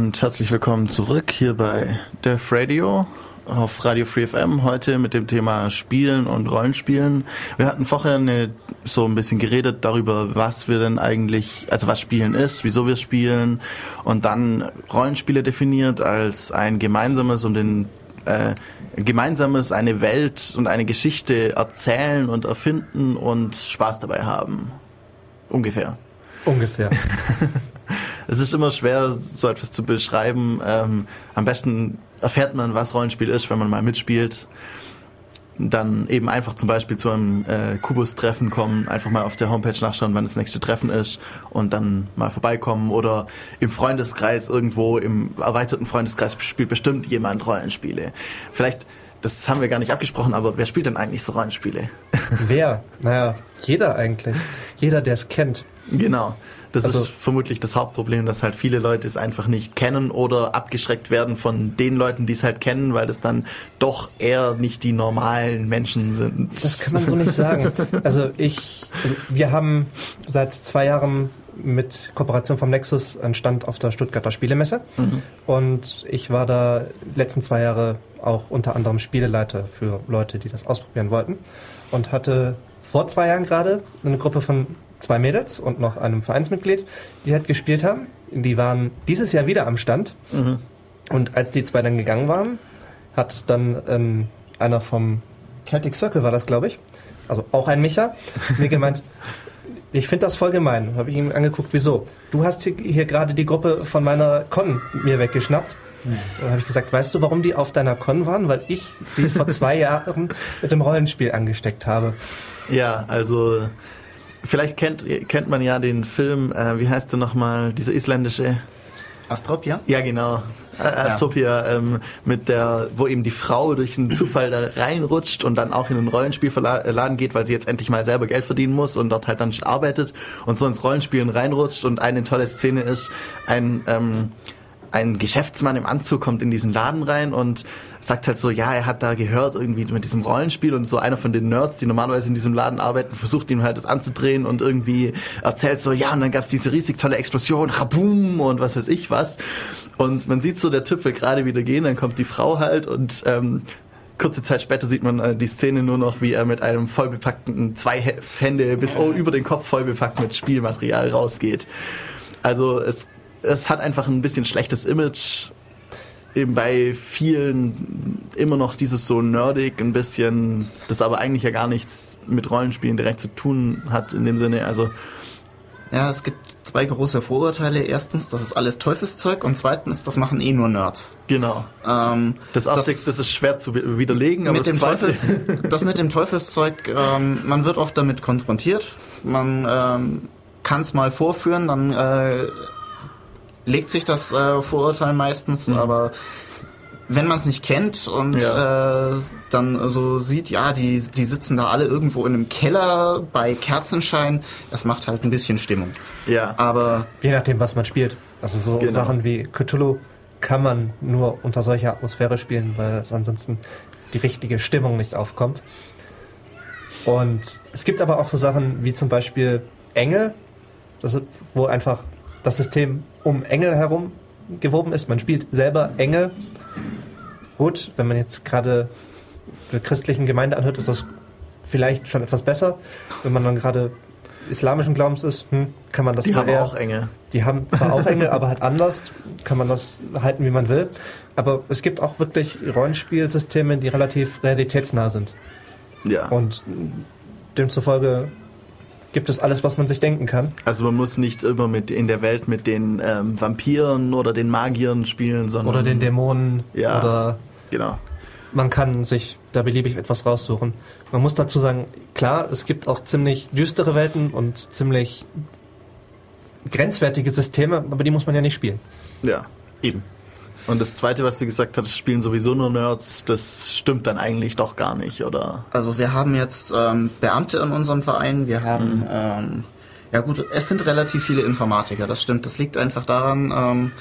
Und herzlich willkommen zurück hier bei Def Radio auf Radio Free FM heute mit dem Thema Spielen und Rollenspielen. Wir hatten vorher eine, so ein bisschen geredet darüber, was wir denn eigentlich, also was Spielen ist, wieso wir spielen und dann Rollenspiele definiert als ein gemeinsames und in äh, gemeinsames eine Welt und eine Geschichte erzählen und erfinden und Spaß dabei haben. Ungefähr. Ungefähr. Es ist immer schwer, so etwas zu beschreiben. Ähm, am besten erfährt man, was Rollenspiel ist, wenn man mal mitspielt. Dann eben einfach zum Beispiel zu einem äh, Kubus-Treffen kommen, einfach mal auf der Homepage nachschauen, wann das nächste Treffen ist und dann mal vorbeikommen oder im Freundeskreis irgendwo, im erweiterten Freundeskreis spielt bestimmt jemand Rollenspiele. Vielleicht, das haben wir gar nicht abgesprochen, aber wer spielt denn eigentlich so Rollenspiele? Wer? Naja, jeder eigentlich. Jeder, der es kennt. Genau. Das Also- ist vermutlich das Hauptproblem, dass halt viele Leute es einfach nicht kennen oder abgeschreckt werden von den Leuten, die es halt kennen, weil es dann doch eher nicht die normalen Menschen sind. Das kann man so nicht sagen. Also ich, also wir haben seit zwei Jahren mit Kooperation vom Nexus einen Stand auf der Stuttgarter Spielemesse und ich war da letzten zwei Jahre auch unter anderem Spieleleiter für Leute, die das ausprobieren wollten und hatte vor zwei Jahren gerade eine Gruppe von zwei Mädels und noch einem Vereinsmitglied, die halt gespielt haben. Die waren dieses Jahr wieder am Stand und als die zwei dann gegangen waren, hat dann ähm, einer vom Celtic Circle war das, glaube ich, also auch ein Micha, mir gemeint, ich finde das voll gemein. Habe ich ihm angeguckt, wieso? Du hast hier, hier gerade die Gruppe von meiner Con mir weggeschnappt. Und dann habe ich gesagt, weißt du, warum die auf deiner Con waren? Weil ich sie vor zwei Jahren mit dem Rollenspiel angesteckt habe. Ja, also vielleicht kennt, kennt man ja den Film, äh, wie heißt der nochmal, dieser isländische Astropia? Ja, genau. Äh, Astopia, ähm, mit der, wo eben die Frau durch einen Zufall da reinrutscht und dann auch in einen Rollenspielverladen geht, weil sie jetzt endlich mal selber Geld verdienen muss und dort halt dann arbeitet und so ins Rollenspielen reinrutscht und eine tolle Szene ist, ein, ähm, ein Geschäftsmann im Anzug kommt in diesen Laden rein und sagt halt so, ja, er hat da gehört irgendwie mit diesem Rollenspiel und so einer von den Nerds, die normalerweise in diesem Laden arbeiten, versucht ihm halt das anzudrehen und irgendwie erzählt so, ja, und dann gab's diese riesig tolle Explosion, Raboom und was weiß ich was. Und man sieht so, der Typ will gerade wieder gehen, dann kommt die Frau halt und ähm, kurze Zeit später sieht man äh, die Szene nur noch, wie er mit einem vollbepackten, zwei Hä- Hände bis o- über den Kopf vollbepackt mit Spielmaterial rausgeht. Also es, es hat einfach ein bisschen schlechtes Image. Eben bei vielen immer noch dieses so nerdig, ein bisschen, das aber eigentlich ja gar nichts mit Rollenspielen direkt zu tun hat in dem Sinne. Also Ja, es gibt zwei große Vorurteile. Erstens, das ist alles Teufelszeug und zweitens, das machen eh nur Nerds. genau. Ähm, Das, erste, das, ist schwer zu wi- widerlegen, aber mit das dem Teufels, das mit dem Teufelszeug, ähm, man wird oft damit konfrontiert. Man ähm, kann es mal vorführen, dann äh, legt sich das äh, Vorurteil meistens, aber wenn man es nicht kennt und Ja. äh, dann so sieht, ja, die, die sitzen da alle irgendwo in einem Keller bei Kerzenschein, das macht halt ein bisschen Stimmung. ja. Aber Je nachdem, was man spielt. Also so Genau. Sachen wie Cthulhu kann man nur unter solcher Atmosphäre spielen, weil ansonsten die richtige Stimmung nicht aufkommt. Und es gibt aber auch so Sachen wie zum Beispiel Engel, das ist, wo einfach das System um Engel herum gewoben ist. Man spielt selber Engel. Gut, wenn man jetzt gerade der christlichen Gemeinde anhört, ist das vielleicht schon etwas besser. Wenn man dann gerade islamischen Glaubens ist, hm, kann man das die haben eher auch Enge. die haben zwar auch Engel, aber halt anders. Kann man das halten, wie man will. Aber es gibt auch wirklich Rollenspielsysteme, die relativ realitätsnah sind. Ja. Und demzufolge gibt es alles, was man sich denken kann. Also man muss nicht immer mit in der Welt mit den ähm, Vampiren oder den Magiern spielen, sondern Oder den Dämonen. Ja. Oder genau. man kann sich da beliebig etwas raussuchen. Man muss dazu sagen, klar, es gibt auch ziemlich düstere Welten und ziemlich grenzwertige Systeme, aber die muss man ja nicht spielen. Ja. eben. Und das zweite, was du gesagt hast, spielen sowieso nur Nerds, das stimmt dann eigentlich doch gar nicht, oder? Also wir haben jetzt ähm, Beamte in unserem Verein, wir haben, ähm, ja gut, es sind relativ viele Informatiker, das stimmt. Das liegt einfach daran, ähm,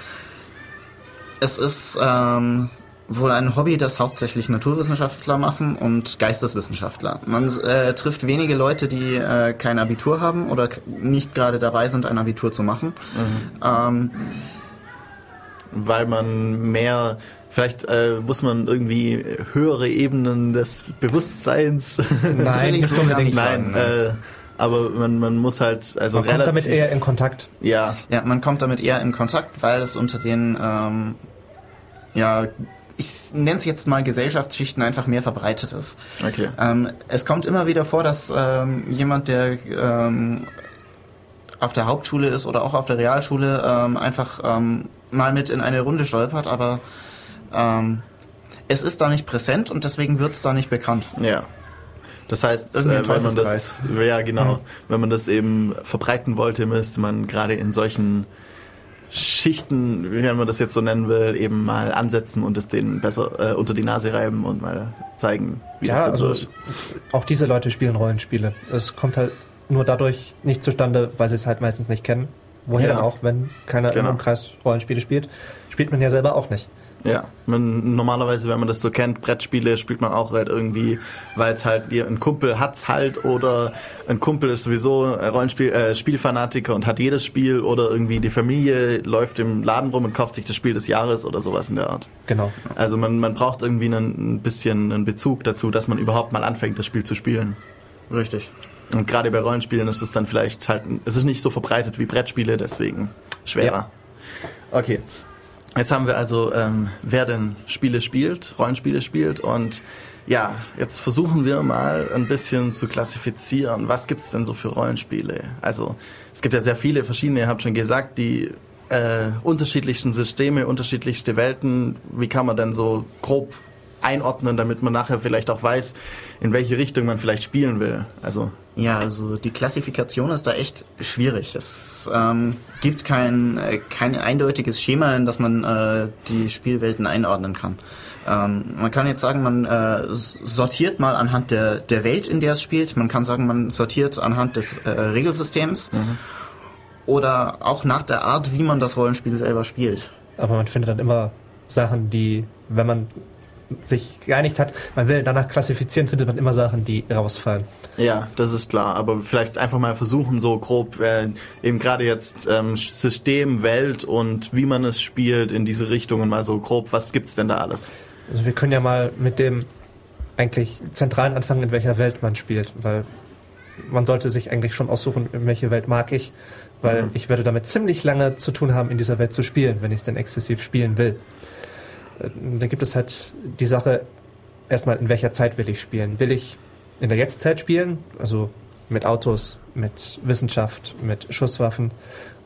es ist ähm, wohl ein Hobby, das hauptsächlich Naturwissenschaftler machen und Geisteswissenschaftler. Man äh, trifft wenige Leute, die äh, kein Abitur haben oder nicht gerade dabei sind, ein Abitur zu machen. Ähm, Weil man mehr, vielleicht äh, muss man irgendwie höhere Ebenen des Bewusstseins. das will ich so Nein, sagen. ne? äh, aber man, man muss halt, also Man kommt relativ, damit eher in Kontakt. ja, Ja, man kommt damit eher in Kontakt, weil es unter den ähm, ja, ich nenne es jetzt mal Gesellschaftsschichten, einfach mehr verbreitet ist. Okay. Ähm, es kommt immer wieder vor, dass ähm, jemand, der ähm, auf der Hauptschule ist oder auch auf der Realschule, ähm, einfach ähm, mal mit in eine Runde stolpert, aber ähm, es ist da nicht präsent und deswegen wird es da nicht bekannt. Ja. Das heißt, äh, wenn man das, ja genau, wenn man das eben verbreiten wollte, müsste man gerade in solchen Schichten, wie man das jetzt so nennen will, eben mal ansetzen und es denen besser äh, unter die Nase reiben und mal zeigen, wie Ja, das dann also so ist. auch diese Leute spielen Rollenspiele. Es kommt halt nur dadurch nicht zustande, weil sie es halt meistens nicht kennen. Woher Ja. dann auch, wenn keiner Genau. im Umkreis Rollenspiele spielt, spielt man ja selber auch nicht. Ja, man, normalerweise, wenn man das so kennt, Brettspiele spielt man auch halt irgendwie, weil es halt, ihr- ein Kumpel hat's halt oder ein Kumpel ist sowieso Rollenspiel, äh, Spielfanatiker und hat jedes Spiel oder irgendwie die Familie läuft im Laden rum und kauft sich das Spiel des Jahres oder sowas in der Art. Genau. Also man, man braucht irgendwie einen, ein bisschen einen Bezug dazu, dass man überhaupt mal anfängt, das Spiel zu spielen. Richtig. Und gerade bei Rollenspielen ist es dann vielleicht halt, es ist nicht so verbreitet wie Brettspiele, deswegen schwerer. Okay. Jetzt haben wir also, ähm, wer denn Spiele spielt, Rollenspiele spielt und ja, jetzt versuchen wir mal ein bisschen zu klassifizieren. Was gibt's denn so für Rollenspiele? Also es gibt ja sehr viele verschiedene, ihr habt schon gesagt, die äh, unterschiedlichsten Systeme, unterschiedlichste Welten. Wie kann man denn so grob einordnen, damit man nachher vielleicht auch weiß, in welche Richtung man vielleicht spielen will? Also Ja, also die Klassifikation ist da echt schwierig. Es ähm, gibt kein, äh, kein eindeutiges Schema, in das man äh, die Spielwelten einordnen kann. Ähm, man kann jetzt sagen, man äh, s- sortiert mal anhand der, der Welt, in der es spielt. Man kann sagen, man sortiert anhand des äh, Regelsystems. Oder auch nach der Art, wie man das Rollenspiel selber spielt. Aber man findet dann immer Sachen, die, wenn man sich geeinigt hat, man will danach klassifizieren, findet man immer Sachen, die rausfallen. Ja, das ist klar. Aber vielleicht einfach mal versuchen, so grob äh, eben gerade jetzt ähm, System, Welt und wie man es spielt in diese Richtungen mal so grob. Was gibt's denn da alles? Also wir können ja mal mit dem eigentlich zentralen anfangen, in welcher Welt man spielt, weil man sollte sich eigentlich schon aussuchen, in welche Welt mag ich, weil Mhm. ich werde damit ziemlich lange zu tun haben, in dieser Welt zu spielen, wenn ich es denn exzessiv spielen will. Äh, Da gibt es halt die Sache, erstmal in welcher Zeit will ich spielen? Will ich in der Jetztzeit spielen, also mit Autos, mit Wissenschaft, mit Schusswaffen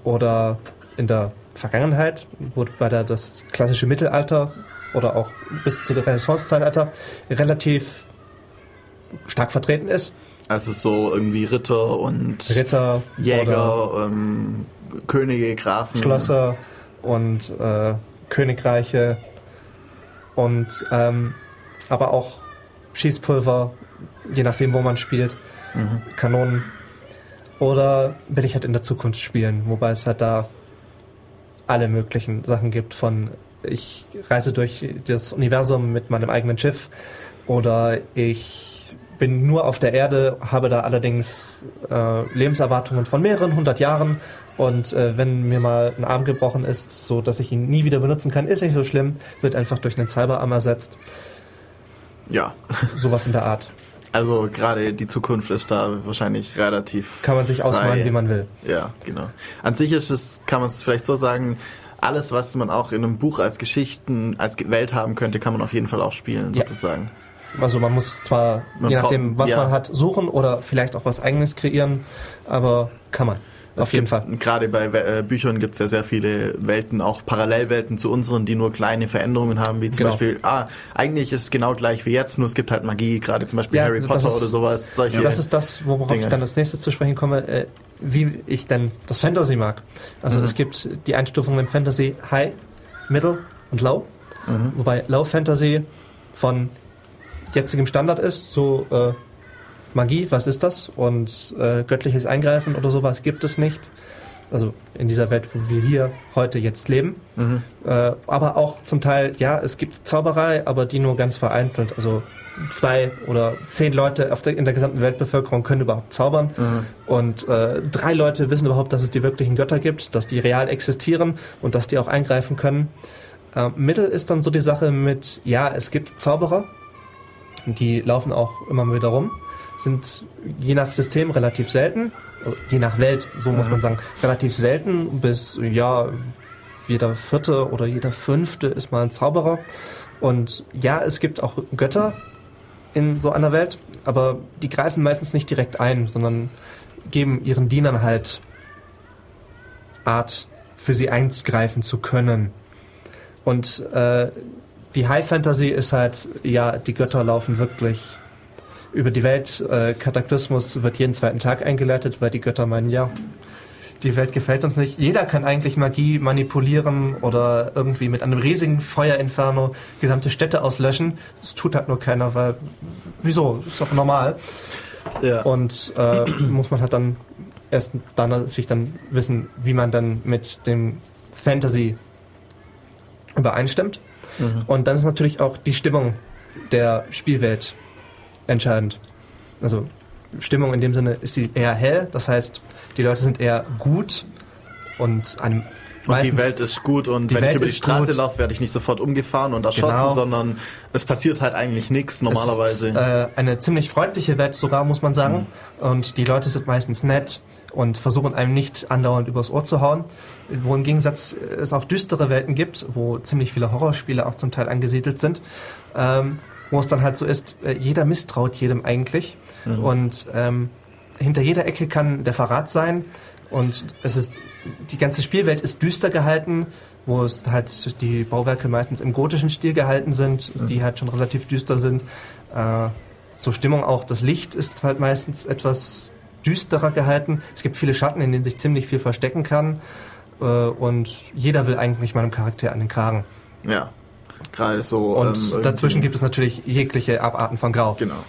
oder in der Vergangenheit, wobei da das klassische Mittelalter oder auch bis zu der Renaissance-Zeitalter relativ stark vertreten ist. Also so irgendwie Ritter und Ritter, Jäger, ähm, Könige, Grafen. Schlösser und äh, Königreiche und ähm, aber auch Schießpulver, je nachdem, wo man spielt, Kanonen. Oder will ich halt in der Zukunft spielen, wobei es halt da alle möglichen Sachen gibt von ich reise durch das Universum mit meinem eigenen Schiff oder ich bin nur auf der Erde, habe da allerdings äh, Lebenserwartungen von mehreren hundert Jahren und äh, wenn mir mal ein Arm gebrochen ist, so dass ich ihn nie wieder benutzen kann, ist nicht so schlimm, wird einfach durch einen Cyberarm ersetzt. Ja, Sowas in der Art. also gerade die Zukunft ist da wahrscheinlich relativ. Kann man sich ausmalen, frei. wie man will. Ja, genau. An sich ist es, kann man es vielleicht so sagen, alles, was man auch in einem Buch als Geschichten, als Welt haben könnte, kann man auf jeden Fall auch spielen, Ja. sozusagen. Also man muss zwar, Man je nachdem, was ja. man hat, suchen oder vielleicht auch was eigenes kreieren, aber kann man. Auf jeden Fall. Gerade bei äh, Büchern gibt es ja sehr viele Welten, auch Parallelwelten zu unseren, die nur kleine Veränderungen haben, wie zum Genau. Beispiel, ah, eigentlich ist es genau gleich wie jetzt, nur es gibt halt Magie, gerade zum Beispiel Ja, Harry Potter ist- oder sowas. Solche. Das ist das, worauf Dinge. ich dann als nächstes zu sprechen komme, äh, wie ich denn das Fantasy mag. Also Mhm. es gibt die Einstufungen im Fantasy High, Middle und Low. Mhm. Wobei Low Fantasy von jetzigem Standard ist, so äh, Magie, was ist das? Und äh, göttliches Eingreifen oder sowas gibt es nicht. Also in dieser Welt, wo wir hier heute jetzt leben. Mhm. Äh, aber auch zum Teil, ja, es gibt Zauberei, aber die nur ganz vereinzelt. Also zwei oder zehn Leute auf der, in der gesamten Weltbevölkerung können überhaupt zaubern. Und äh, drei Leute wissen überhaupt, dass es die wirklichen Götter gibt, dass die real existieren und dass die auch eingreifen können. Äh, Mittel ist dann so die Sache mit, ja, es gibt Zauberer, die laufen auch immer wieder rum, sind je nach System relativ selten, oder je nach Welt, so muss man sagen, relativ selten bis, ja, jeder vierte oder jeder fünfte ist mal ein Zauberer. Und ja, es gibt auch Götter in so einer Welt, aber die greifen meistens nicht direkt ein, sondern geben ihren Dienern halt Art, für sie eingreifen zu können. Und äh, die High Fantasy ist halt, ja, die Götter laufen wirklich über die Welt. Äh, Kataklysmus wird jeden zweiten Tag eingeleitet, weil die Götter meinen, ja, die Welt gefällt uns nicht. Jeder kann eigentlich Magie manipulieren oder irgendwie mit einem riesigen Feuerinferno gesamte Städte auslöschen. Das tut halt nur keiner, weil wieso? Ist doch normal. Ja. Und äh, muss man halt dann erst dann sich dann wissen, wie man dann mit dem Fantasy übereinstimmt. Und dann ist natürlich auch die Stimmung der Spielwelt entscheidend. Also Stimmung in dem Sinne ist sie eher hell, das heißt, die Leute sind eher gut und einem Und die Welt ist gut und wenn Welt ich über die Straße gut. laufe, werde ich nicht sofort umgefahren und erschossen, Genau. sondern es passiert halt eigentlich nichts normalerweise. Es ist, äh, eine ziemlich freundliche Welt sogar, muss man sagen. Und die Leute sind meistens nett und versuchen einem nicht andauernd übers Ohr zu hauen. Wo im Gegensatz es auch düstere Welten gibt, wo ziemlich viele Horrorspiele auch zum Teil angesiedelt sind, ähm, wo es dann halt so ist, äh, jeder misstraut jedem eigentlich. Und ähm, hinter jeder Ecke kann der Verrat sein. Und es ist, die ganze Spielwelt ist düster gehalten, wo es halt die Bauwerke meistens im gotischen Stil gehalten sind, die halt schon relativ düster sind. Äh, zur Stimmung auch, das Licht ist halt meistens etwas düsterer gehalten. Es gibt viele Schatten, in denen sich ziemlich viel verstecken kann. Äh, und jeder will eigentlich meinem Charakter an den Kragen. ja. Gerade so. Und ähm, dazwischen gibt es natürlich jegliche Abarten von Grau. Genau.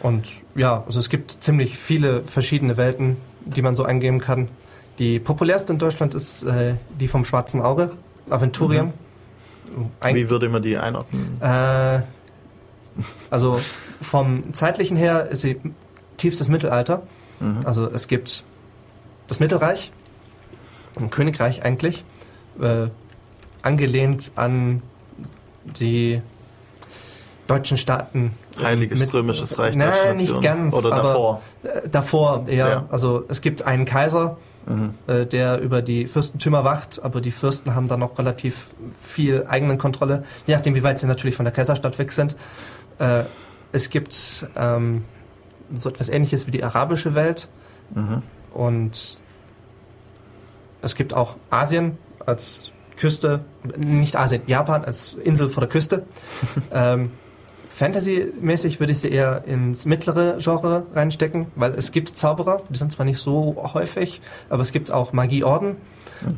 Und ja, also es gibt ziemlich viele verschiedene Welten, die man so eingeben kann. Die populärste in Deutschland ist äh, die vom Schwarzen Auge, Aventurium. Ein, Wie würde man die einordnen? äh, also vom zeitlichen her ist sie tiefstes Mittelalter. Also es gibt das Mittelreich, ein Königreich eigentlich, äh, angelehnt an die deutschen Staaten. Heiliges mit- Römisches Reich Nein, Deutsche nicht Nation. ganz. Oder aber davor. Äh, davor, ja. Ja. Also es gibt einen Kaiser, äh, der über die Fürstentümer wacht, aber die Fürsten haben dann noch relativ viel eigenen Kontrolle, je nachdem, wie weit sie natürlich von der Kaiserstadt weg sind. Äh, es gibt ähm, so etwas ähnliches wie die arabische Welt und es gibt auch Asien als Küste, nicht Asien, Japan als Insel vor der Küste. ähm, Fantasy-mäßig würde ich sie eher ins mittlere Genre reinstecken, weil es gibt Zauberer, die sind zwar nicht so häufig, aber es gibt auch Magieorden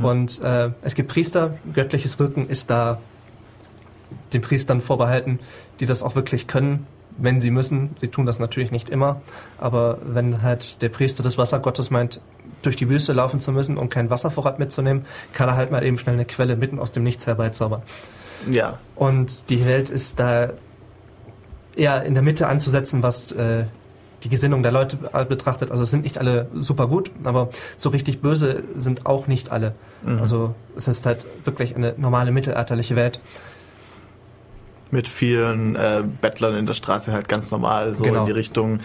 und äh, es gibt Priester. Göttliches Wirken ist da den Priestern vorbehalten, die das auch wirklich können, wenn sie müssen. Sie tun das natürlich nicht immer, aber wenn halt der Priester des Wassergottes meint, durch die Wüste laufen zu müssen und keinen Wasservorrat mitzunehmen, kann er halt mal eben schnell eine Quelle mitten aus dem Nichts herbeizaubern. Ja. Und die Welt ist da eher in der Mitte anzusetzen, was äh, die Gesinnung der Leute be- betrachtet. Also es sind nicht alle super gut, aber so richtig böse sind auch nicht alle. Also es ist halt wirklich eine normale mittelalterliche Welt. Mit vielen äh, Bettlern in der Straße halt ganz normal, so Genau. in die Richtung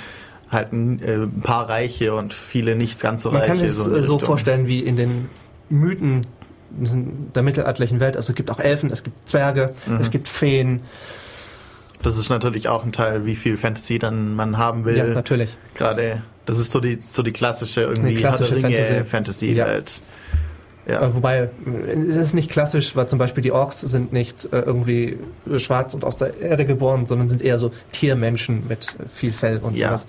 halt ein, äh, ein paar Reiche und viele nicht ganz so Man Reiche. kann es so, äh, so vorstellen wie in den Mythen der mittelalterlichen Welt. Also es gibt auch Elfen, es gibt Zwerge, es gibt Feen. Das ist natürlich auch ein Teil, wie viel Fantasy dann man haben will. Ja, natürlich. Gerade, das ist so die, so die klassische irgendwie klassische Ringe Fantasy. Ja. Äh, Wobei, es ist nicht klassisch, weil zum Beispiel die Orks sind nicht äh, irgendwie schwarz und aus der Erde geboren, sondern sind eher so Tiermenschen mit viel Fell und Ja. sowas.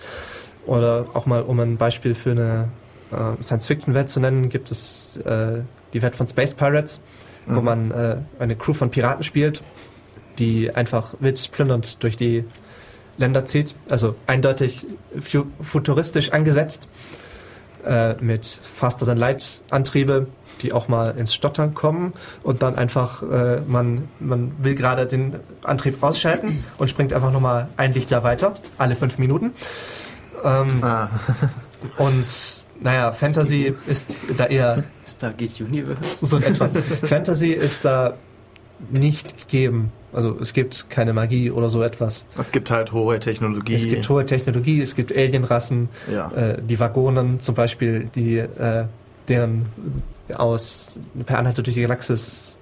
Oder auch mal, um ein Beispiel für eine äh, Science-Fiction-Welt zu nennen, gibt es äh, die Welt von Space Pirates, wo Mhm. man äh, eine Crew von Piraten spielt, die einfach wild plündernd durch die Länder zieht. Also eindeutig fu futuristisch angesetzt, äh, mit Faster Than Light Antriebe, die auch mal ins Stottern kommen und dann einfach, äh, man, man will gerade den Antrieb ausschalten und springt einfach nochmal ein Lichtjahr weiter, alle fünf Minuten. Ähm, Ah, und naja, Fantasy ist da eher Stargate Universe. so etwa. Fantasy ist da nicht gegeben. Also es gibt keine Magie oder so etwas. es gibt halt hohe Technologie. Es gibt hohe Technologie, es gibt Alienrassen, ja. äh, die Vagonen zum Beispiel, die äh, deren aus per Anhalter durch die Galaxis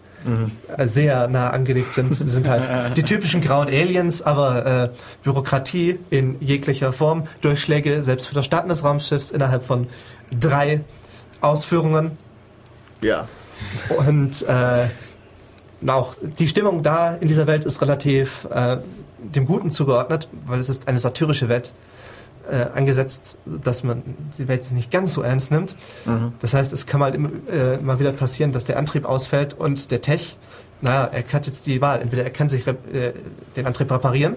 äh, sehr nah angelegt sind. Sie sind halt die typischen grauen Aliens, aber äh, Bürokratie in jeglicher Form, Durchschläge, selbst für das Starten des Raumschiffs innerhalb von drei Ausführungen. Ja. Und äh, auch die Stimmung da in dieser Welt ist relativ äh, dem Guten zugeordnet, weil es ist eine satirische Welt äh, angesetzt, dass man die Welt nicht ganz so ernst nimmt. Das heißt, es kann mal immer, äh, mal wieder passieren, dass der Antrieb ausfällt und der Tech, naja, er hat jetzt die Wahl. Entweder er kann sich äh, den Antrieb reparieren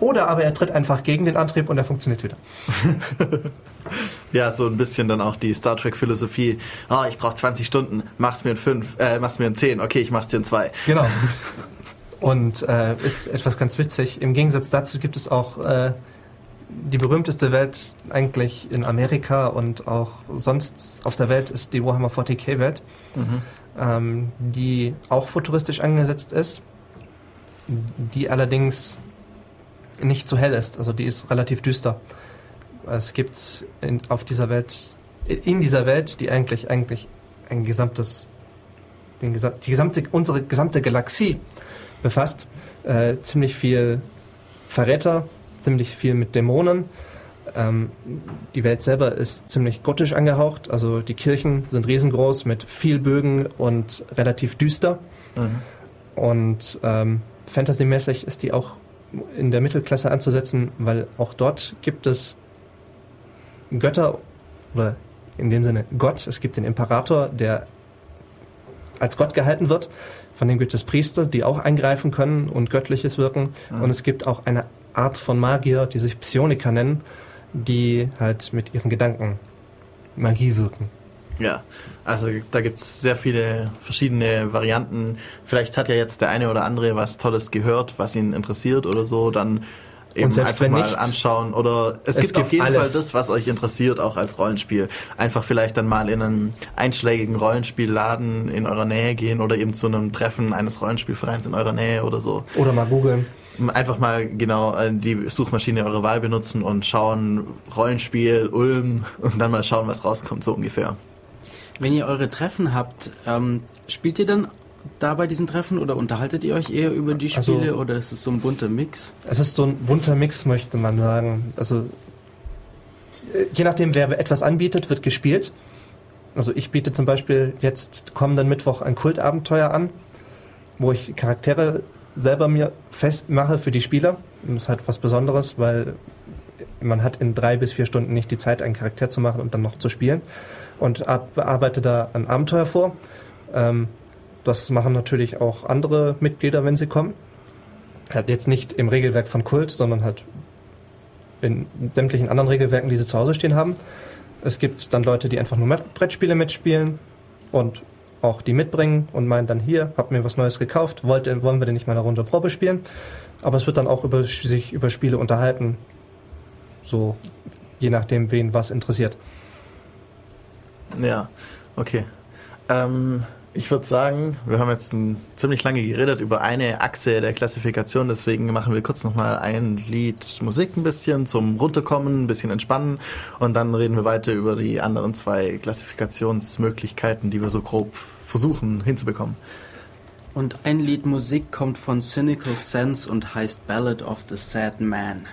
oder aber er tritt einfach gegen den Antrieb und er funktioniert wieder. Ja, so ein bisschen dann auch die Star Trek Philosophie. Ah, ich brauche 20 Stunden, mach's mir in 5, äh, mach's mir in 10, okay, ich mach's dir in 2. Genau. Und äh, ist etwas ganz witzig. Im Gegensatz dazu gibt es auch äh, die berühmteste Welt eigentlich in Amerika und auch sonst auf der Welt ist die Warhammer 40k Welt, ähm, die auch futuristisch angesetzt ist, die allerdings nicht so hell ist. Also die ist relativ düster. Es gibt in, auf dieser Welt, in dieser Welt, die eigentlich eigentlich ein gesamtes, den, die gesamte, unsere gesamte Galaxie befasst, äh, ziemlich viel Verräter, ziemlich viel mit Dämonen. Ähm, die Welt selber ist ziemlich gotisch angehaucht, also die Kirchen sind riesengroß mit viel Bögen und relativ düster. Und ähm, fantasymäßig ist die auch in der Mittelklasse anzusetzen, weil auch dort gibt es Götter oder in dem Sinne Gott. Es gibt den Imperator, der als Gott gehalten wird. Von dem gibt es Priester, die auch eingreifen können und Göttliches wirken. Und es gibt auch eine Art von Magier, die sich Psioniker nennen, die halt mit ihren Gedanken Magie wirken. Ja, also da gibt's sehr viele verschiedene Varianten. Vielleicht hat ja jetzt der eine oder andere was Tolles gehört, was ihn interessiert oder so, dann eben selbst einfach wenn mal nicht, anschauen. Oder es, es gibt auf gibt jeden alles. Fall das, was euch interessiert, auch als Rollenspiel. Einfach vielleicht dann mal in einen einschlägigen Rollenspielladen in eurer Nähe gehen oder eben zu einem Treffen eines Rollenspielvereins in eurer Nähe oder so. Oder mal googeln. Einfach mal genau äh, die Suchmaschine eurer Wahl benutzen und schauen, Rollenspiel, Ulm und dann mal schauen, was rauskommt, so ungefähr. Wenn ihr eure Treffen habt, ähm, spielt ihr dann da bei diesen Treffen oder unterhaltet ihr euch eher über die Also- Spiele oder ist es so ein bunter Mix? Es ist so ein bunter Mix, möchte man sagen. Also äh, je nachdem, wer etwas anbietet, wird gespielt. Also ich biete zum Beispiel jetzt kommenden Mittwoch ein Kultabenteuer an, wo ich Charaktere selber mir festmache für die Spieler. Das ist halt was Besonderes, weil man hat in drei bis vier Stunden nicht die Zeit, einen Charakter zu machen und dann noch zu spielen. Und bearbeite da ein Abenteuer vor. Ähm, das machen natürlich auch andere Mitglieder, wenn sie kommen. Halt jetzt nicht im Regelwerk von Kult, sondern halt in sämtlichen anderen Regelwerken, die sie zu Hause stehen haben. Es gibt dann Leute, die einfach nur Brettspiele mitspielen und auch die mitbringen und meinen dann hier, habt mir was Neues gekauft, wollt, wollen wir denn nicht mal eine Runde Probe spielen? Aber es wird dann auch über, sich über Spiele unterhalten, so je nachdem, wen was interessiert. Ja, okay. Ähm, ich würde sagen, wir haben jetzt ein, ziemlich lange geredet über eine Achse der Klassifikation, deswegen machen wir kurz nochmal ein Lied Musik ein bisschen zum Runterkommen, ein bisschen entspannen und dann reden wir weiter über die anderen zwei Klassifikationsmöglichkeiten, die wir so grob versuchen hinzubekommen. Und ein Lied Musik kommt von Cynical Sense und heißt Ballad of the Sad Man.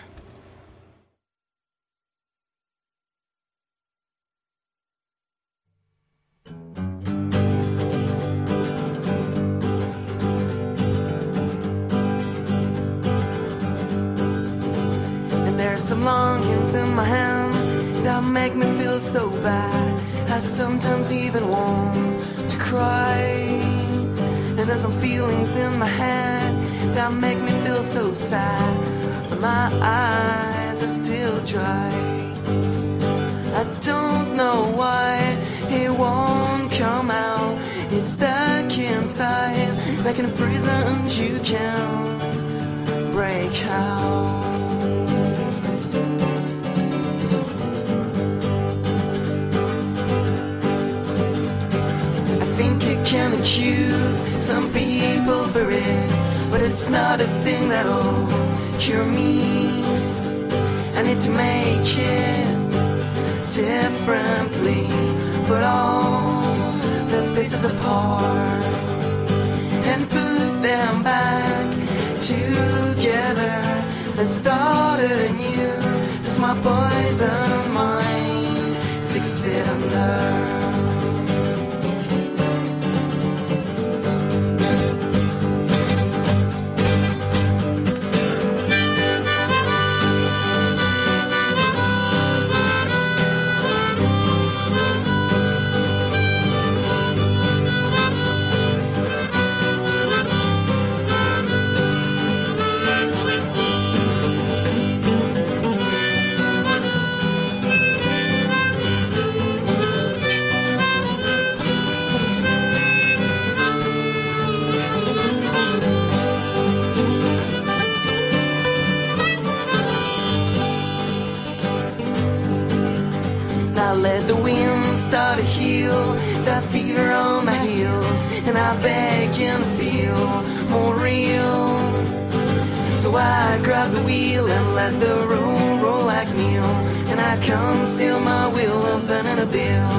There's some longings in my hand that make me feel so bad. I sometimes even want to cry. And there's some feelings in my head that make me feel so sad. But my eyes are still dry. I don't know why it won't come out. It's stuck inside, like in a prison you can't break out. can accuse some people for it, but it's not a thing that'll cure me. I need to make it differently, put all the pieces apart and put them back together. Let's start anew. Cause my poison mind, six feet under. Start to heal that fever on my heels, and I began to feel more real. So I grab the wheel and let the roll roll like meal, and I conceal my will of a bill.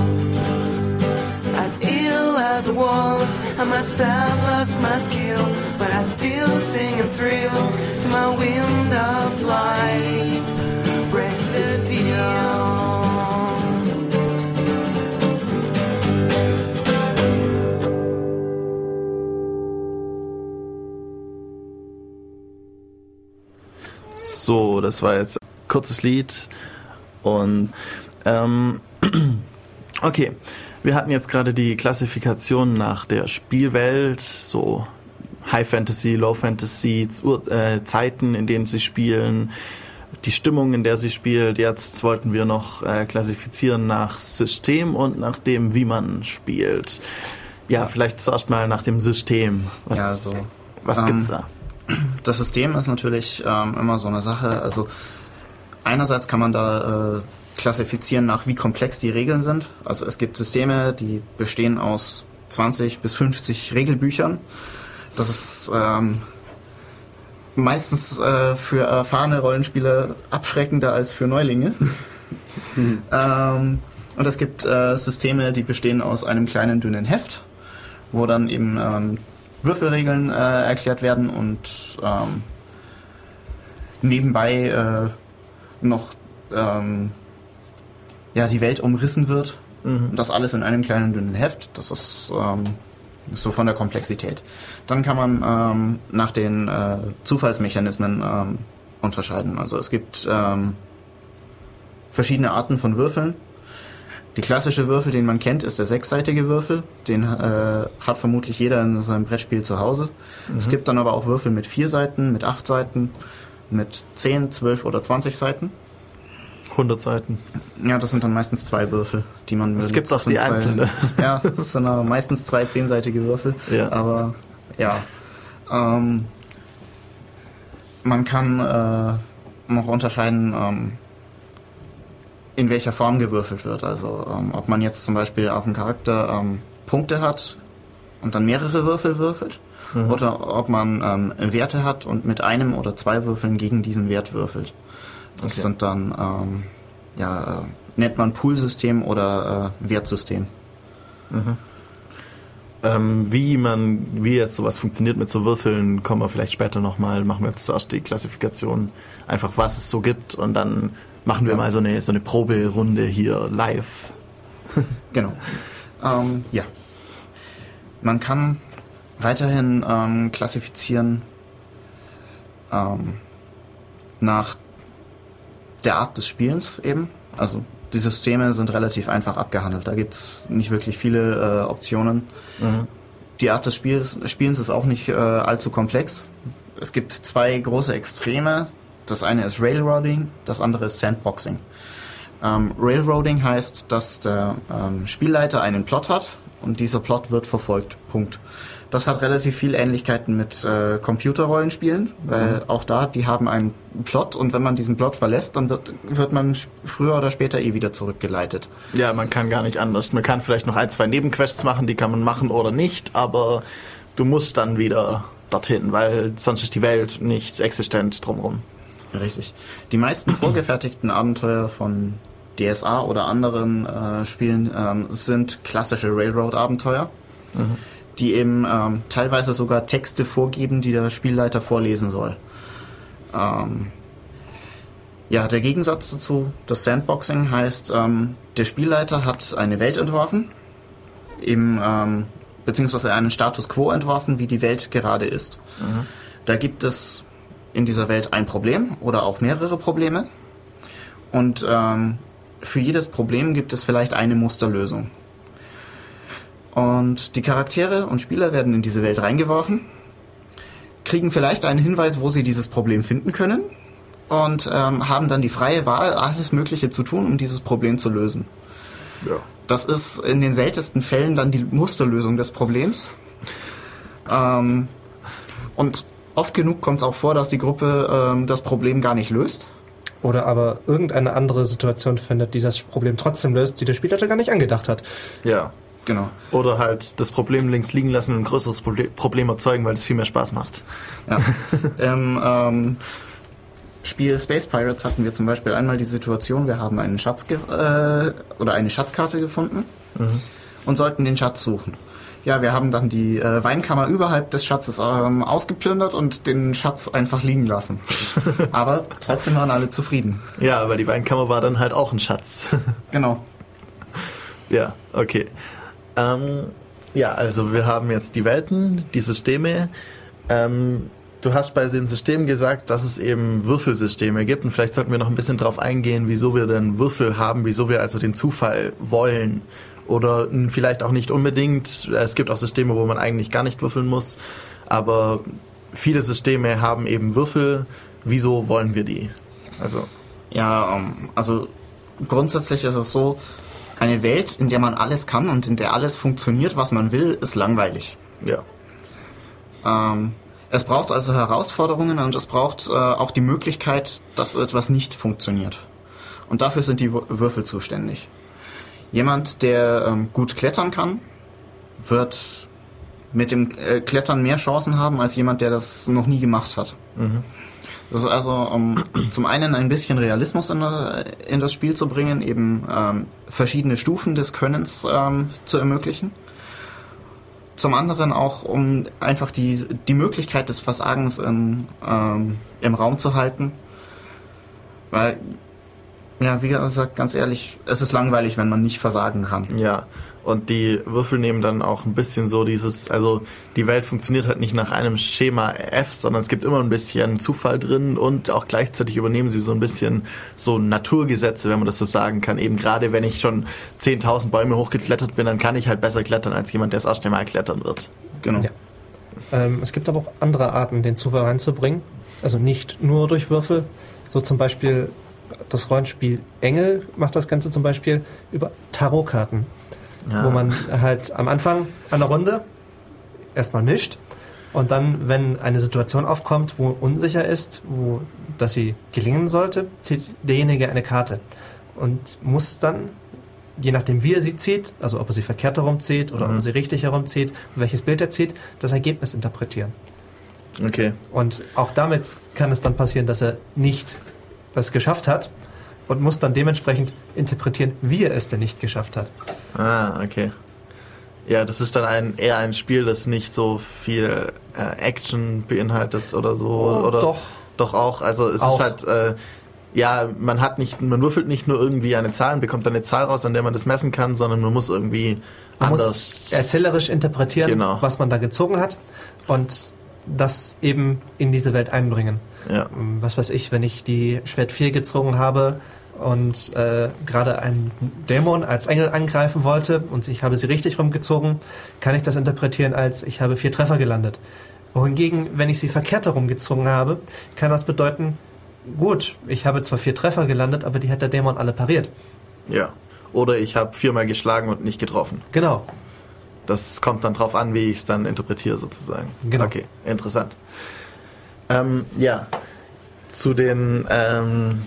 As ill as I was, I must have lost my skill, but I still sing and thrill to my wind of life. Breaks the deal. So, das war jetzt ein kurzes Lied. Und ähm, okay, wir hatten jetzt gerade die Klassifikation nach der Spielwelt, so High Fantasy, Low Fantasy, äh, Zeiten, in denen sie spielen, die Stimmung, in der sie spielt. Jetzt wollten wir noch äh, klassifizieren nach System und nach dem, wie man spielt. Ja, vielleicht zuerst mal nach dem System. Was, Ja, so, was ähm, gibt's da? Das System ist natürlich ähm, immer so eine Sache. Also einerseits kann man da äh, klassifizieren nach wie komplex die Regeln sind. Also es gibt Systeme, die bestehen aus 20 bis 50 Regelbüchern. Das ist ähm, meistens äh, für erfahrene Rollenspieler abschreckender als für Neulinge. ähm, und es gibt äh, Systeme, die bestehen aus einem kleinen dünnen Heft, wo dann eben ähm, Würfelregeln äh, erklärt werden und ähm, nebenbei äh, noch ähm, ja, die Welt umrissen wird. Und das alles in einem kleinen dünnen Heft. Das ist ähm, so von der Komplexität. Dann kann man ähm, nach den äh, Zufallsmechanismen ähm, unterscheiden. Also es gibt ähm, verschiedene Arten von Würfeln. Die klassische Würfel, den man kennt, ist der sechsseitige Würfel. Den äh, hat vermutlich jeder in seinem Brettspiel zu Hause. Es gibt dann aber auch Würfel mit vier Seiten, mit acht Seiten, mit zehn, zwölf oder zwanzig Seiten. 100 Seiten. Ja, das sind dann meistens zwei Würfel, die man Es gibt benutzt. auch die einzelne. Ja, das sind aber meistens zwei zehnseitige Würfel. Ja. Aber ja. Ähm, man kann äh, noch unterscheiden, ähm, in welcher Form gewürfelt wird. Also ähm, ob man jetzt zum Beispiel auf dem Charakter ähm, Punkte hat und dann mehrere Würfel würfelt. Oder ob man ähm, Werte hat und mit einem oder zwei Würfeln gegen diesen Wert würfelt. Das Okay. sind dann, ähm, ja, äh, nennt man Poolsystem oder äh, Wertsystem. Ähm, wie man, wie jetzt sowas funktioniert mit so Würfeln, kommen wir vielleicht später nochmal. Machen wir jetzt zuerst die Klassifikation, einfach was es so gibt und dann machen wir mal so eine, so eine Proberunde hier live. Genau. Ähm, ja. Man kann weiterhin ähm, klassifizieren ähm, nach der Art des Spielens eben. Also die Systeme sind relativ einfach abgehandelt. Da gibt's nicht wirklich viele äh, Optionen. Die Art des Spiels, Spielens ist auch nicht äh, allzu komplex. Es gibt zwei große Extreme. Das eine ist Railroading, das andere ist Sandboxing. Ähm, Railroading heißt, dass der ähm, Spielleiter einen Plot hat und dieser Plot wird verfolgt. Punkt. Das hat relativ viel Ähnlichkeiten mit äh, Computerrollenspielen, weil auch da, die haben einen Plot und wenn man diesen Plot verlässt, dann wird, wird man früher oder später eh wieder zurückgeleitet. Ja, man kann gar nicht anders. Man kann vielleicht noch ein, zwei Nebenquests machen, die kann man machen oder nicht, aber du musst dann wieder dorthin, weil sonst ist die Welt nicht existent drumherum. Richtig. Die meisten vorgefertigten Abenteuer von DSA oder anderen äh, Spielen ähm, sind klassische Railroad-Abenteuer, die eben ähm, teilweise sogar Texte vorgeben, die der Spielleiter vorlesen soll. Ähm, Ja, der Gegensatz dazu, das Sandboxing heißt, ähm, der Spielleiter hat eine Welt entworfen, im, ähm, beziehungsweise einen Status quo entworfen, wie die Welt gerade ist. Da gibt es in dieser Welt ein Problem oder auch mehrere Probleme. Und ähm, für jedes Problem gibt es vielleicht eine Musterlösung. Und die Charaktere und Spieler werden in diese Welt reingeworfen, kriegen vielleicht einen Hinweis, wo sie dieses Problem finden können und ähm, haben dann die freie Wahl, alles Mögliche zu tun, um dieses Problem zu lösen. Ja. Das ist in den seltensten Fällen dann die Musterlösung des Problems. Ähm, und oft genug kommt es auch vor, dass die Gruppe ähm, das Problem gar nicht löst. Oder aber irgendeine andere Situation findet, die das Problem trotzdem löst, die der Spielleiter gar nicht angedacht hat. Ja. Genau. Oder halt das Problem links liegen lassen und ein größeres Proble- Problem erzeugen, weil es viel mehr Spaß macht. Ja. Im ähm, Spiel Space Pirates hatten wir zum Beispiel einmal die Situation, wir haben einen Schatz ge äh, oder eine Schatzkarte gefunden und sollten den Schatz suchen. Ja, wir haben dann die äh, Weinkammer überhalb des Schatzes ähm, ausgeplündert und den Schatz einfach liegen lassen. Aber trotzdem waren alle zufrieden. Ja, aber die Weinkammer war dann halt auch ein Schatz. Genau. ja, okay. Ähm, ja, also wir haben jetzt die Welten, die Systeme. Ähm, du hast bei den Systemen gesagt, dass es eben Würfelsysteme gibt und vielleicht sollten wir noch ein bisschen drauf eingehen, wieso wir denn Würfel haben, wieso wir also den Zufall wollen. Oder vielleicht auch nicht unbedingt. Es gibt auch Systeme, wo man eigentlich gar nicht würfeln muss. Aber viele Systeme haben eben Würfel. Wieso wollen wir die? Also, Ja, ähm, also grundsätzlich ist es so, eine Welt, in der man alles kann und in der alles funktioniert, was man will, ist langweilig. ja. Ähm, es braucht also Herausforderungen und es braucht äh, auch die Möglichkeit, dass etwas nicht funktioniert. Und dafür sind die Wür- Würfel zuständig. Jemand, der ähm, gut klettern kann, wird mit dem äh, Klettern mehr Chancen haben als jemand, der das noch nie gemacht hat. Das ist also, um zum einen ein bisschen Realismus in, in das Spiel zu bringen, eben ähm, verschiedene Stufen des Könnens ähm, zu ermöglichen. Zum anderen auch, um einfach die, die Möglichkeit des Versagens in, ähm, im Raum zu halten. Weil, ja, wie gesagt, ganz ehrlich, es ist langweilig, wenn man nicht versagen kann. Ja, und die Würfel nehmen dann auch ein bisschen so dieses, also die Welt funktioniert halt nicht nach einem Schema F, sondern es gibt immer ein bisschen Zufall drin und auch gleichzeitig übernehmen sie so ein bisschen so Naturgesetze, wenn man das so sagen kann. Eben gerade wenn ich schon 10.000 Bäume hochgeklettert bin, dann kann ich halt besser klettern als jemand, der das erste Mal klettern wird. Genau. Ja. Ähm, es gibt aber auch andere Arten, den Zufall reinzubringen. Also nicht nur durch Würfel. So zum Beispiel das Rollenspiel Engel macht das Ganze zum Beispiel über Tarotkarten. Ja. Wo man halt am Anfang einer Runde erstmal mischt und dann, wenn eine Situation aufkommt, wo unsicher ist, wo dass sie gelingen sollte, zieht derjenige eine Karte und muss dann, je nachdem wie er sie zieht, also ob er sie verkehrt herumzieht oder ob er sie richtig herumzieht und welches Bild er zieht, das Ergebnis interpretieren. Okay. Und auch damit kann es dann passieren, dass er nicht das geschafft hat und muss dann dementsprechend interpretieren, wie er es denn nicht geschafft hat. Ah, okay. Ja, das ist dann ein, eher ein Spiel, das nicht so viel äh, Action beinhaltet oder so. Oh, oder doch. Doch auch. Also es Auch. ist halt, äh, ja, man hat nicht, man würfelt nicht nur irgendwie eine Zahl und bekommt dann eine Zahl raus, an der man das messen kann, sondern man muss irgendwie Man anders. muss erzählerisch interpretieren, Genau. was man da gezogen hat und das eben in diese Welt einbringen. ja. Ähm, Was weiß ich, wenn ich die Schwert 4 gezogen habe und äh, gerade einen Dämon als Engel angreifen wollte und ich habe sie richtig rumgezogen, kann ich das interpretieren als ich habe vier Treffer gelandet. Wohingegen, wenn ich sie verkehrt herumgezogen habe, kann das bedeuten, gut, ich habe zwar vier Treffer gelandet, aber die hat der Dämon alle pariert. ja. Oder ich habe viermal geschlagen und nicht getroffen. Genau. Das kommt dann drauf an, wie ich es dann interpretiere sozusagen. Genau. Okay, interessant. Ähm, ja, zu den ähm,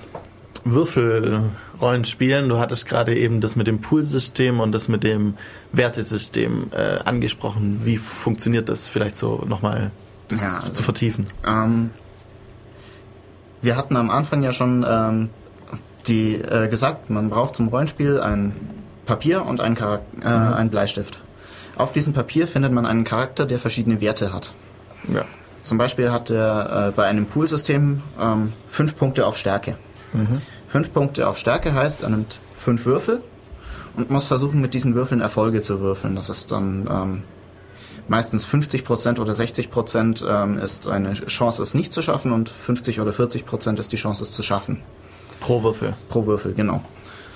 Würfelrollenspielen. Du hattest gerade eben das mit dem Poolsystem und das mit dem Wertesystem äh, angesprochen. Wie funktioniert das? Vielleicht so nochmal das Ja, also- zu vertiefen. Ähm, wir hatten am Anfang ja schon ähm, die äh, gesagt, man braucht zum Rollenspiel ein Papier und ein, Charak äh, einen Bleistift. Auf diesem Papier findet man einen Charakter, der verschiedene Werte hat. Ja. Zum Beispiel hat er äh, bei einem Poolsystem ähm, fünf Punkte auf Stärke. Fünf Punkte auf Stärke heißt, er nimmt fünf Würfel und muss versuchen, mit diesen Würfeln Erfolge zu würfeln. Das ist dann ähm, meistens 50% oder 60% ähm, ist eine Chance, es nicht zu schaffen und 50 oder 40% ist die Chance, es zu schaffen. Pro Würfel. Pro Würfel, genau.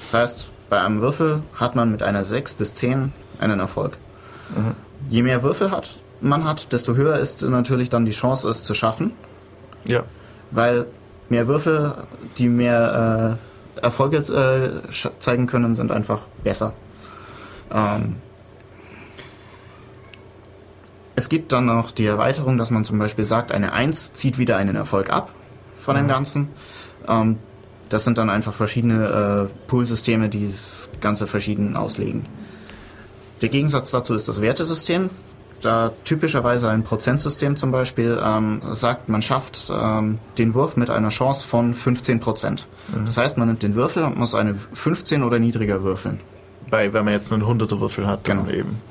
Das heißt, bei einem Würfel hat man mit einer 6 bis 10 einen Erfolg. Je mehr Würfel hat, man hat, desto höher ist natürlich dann die Chance, es zu schaffen, Ja. weil mehr Würfel, die mehr äh, Erfolge äh, zeigen können, sind einfach besser. Ähm, es gibt dann noch die Erweiterung, dass man zum Beispiel sagt, eine 1 zieht wieder einen Erfolg ab von dem Ganzen. Ähm, das sind dann einfach verschiedene äh, Poolsysteme, die das Ganze verschieden auslegen. Der Gegensatz dazu ist das Wertesystem. Da typischerweise ein Prozentsystem zum Beispiel ähm, sagt, man schafft ähm, den Wurf mit einer Chance von 15 Prozent. Das heißt, man nimmt den Würfel und muss eine 15 oder niedriger würfeln. Bei, wenn man jetzt einen 100er Würfel hat, dann Genau. eben.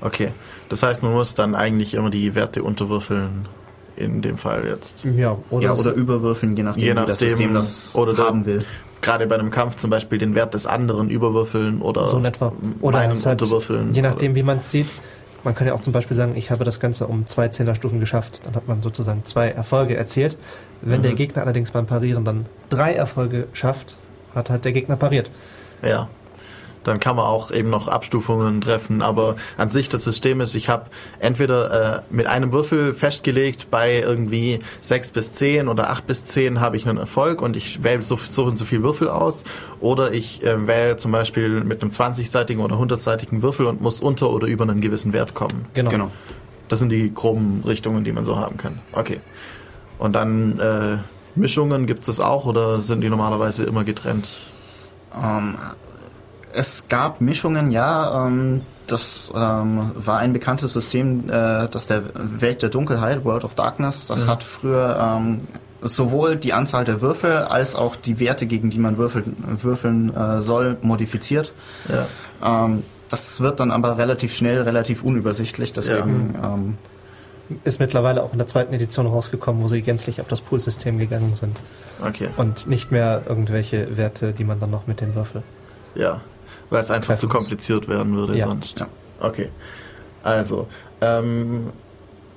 Okay. Das heißt, man muss dann eigentlich immer die Werte unterwürfeln. In dem Fall jetzt. Ja, oder, Ja, oder überwürfeln, je nachdem, Je wie das nachdem, System das oder der- haben will. Gerade bei einem Kampf zum Beispiel den Wert des anderen überwürfeln oder so in etwa. Oder meinen halt, unterwürfeln. je nachdem, wie man es sieht. Man kann ja auch zum Beispiel sagen, ich habe das Ganze um zwei Zehnerstufen geschafft. Dann hat man sozusagen zwei Erfolge erzielt. Wenn Mhm. der Gegner allerdings beim Parieren dann drei Erfolge schafft, hat halt der Gegner pariert. Ja. Dann kann man auch eben noch Abstufungen treffen. Aber an sich das System ist, ich habe entweder äh, mit einem Würfel festgelegt, bei irgendwie 6 bis 10 oder 8 bis 10 habe ich einen Erfolg und ich wähle so, so und so viel Würfel aus. Oder ich äh, wähle zum Beispiel mit einem 20-seitigen oder 100-seitigen Würfel und muss unter oder über einen gewissen Wert kommen. Genau. Genau. Das sind die groben Richtungen, die man so haben kann. Okay. Und dann äh, Mischungen gibt es auch oder sind die normalerweise immer getrennt? Ähm, es gab Mischungen, ja. Ähm, das ähm, war ein bekanntes System, äh, das der Welt der Dunkelheit, World of Darkness, das hat früher ähm, sowohl die Anzahl der Würfel als auch die Werte, gegen die man würfeln, würfeln äh, soll, modifiziert. Ja. Ähm, das wird dann aber relativ schnell, relativ unübersichtlich, deswegen ähm, Ist mittlerweile auch in der zweiten Edition rausgekommen, wo sie gänzlich auf das Poolsystem gegangen sind. Okay. Und nicht mehr irgendwelche Werte, die man dann noch mit dem Würfel. Ja, weil es einfach zu kompliziert werden würde Ja. sonst. Ja. Okay. Also, ähm,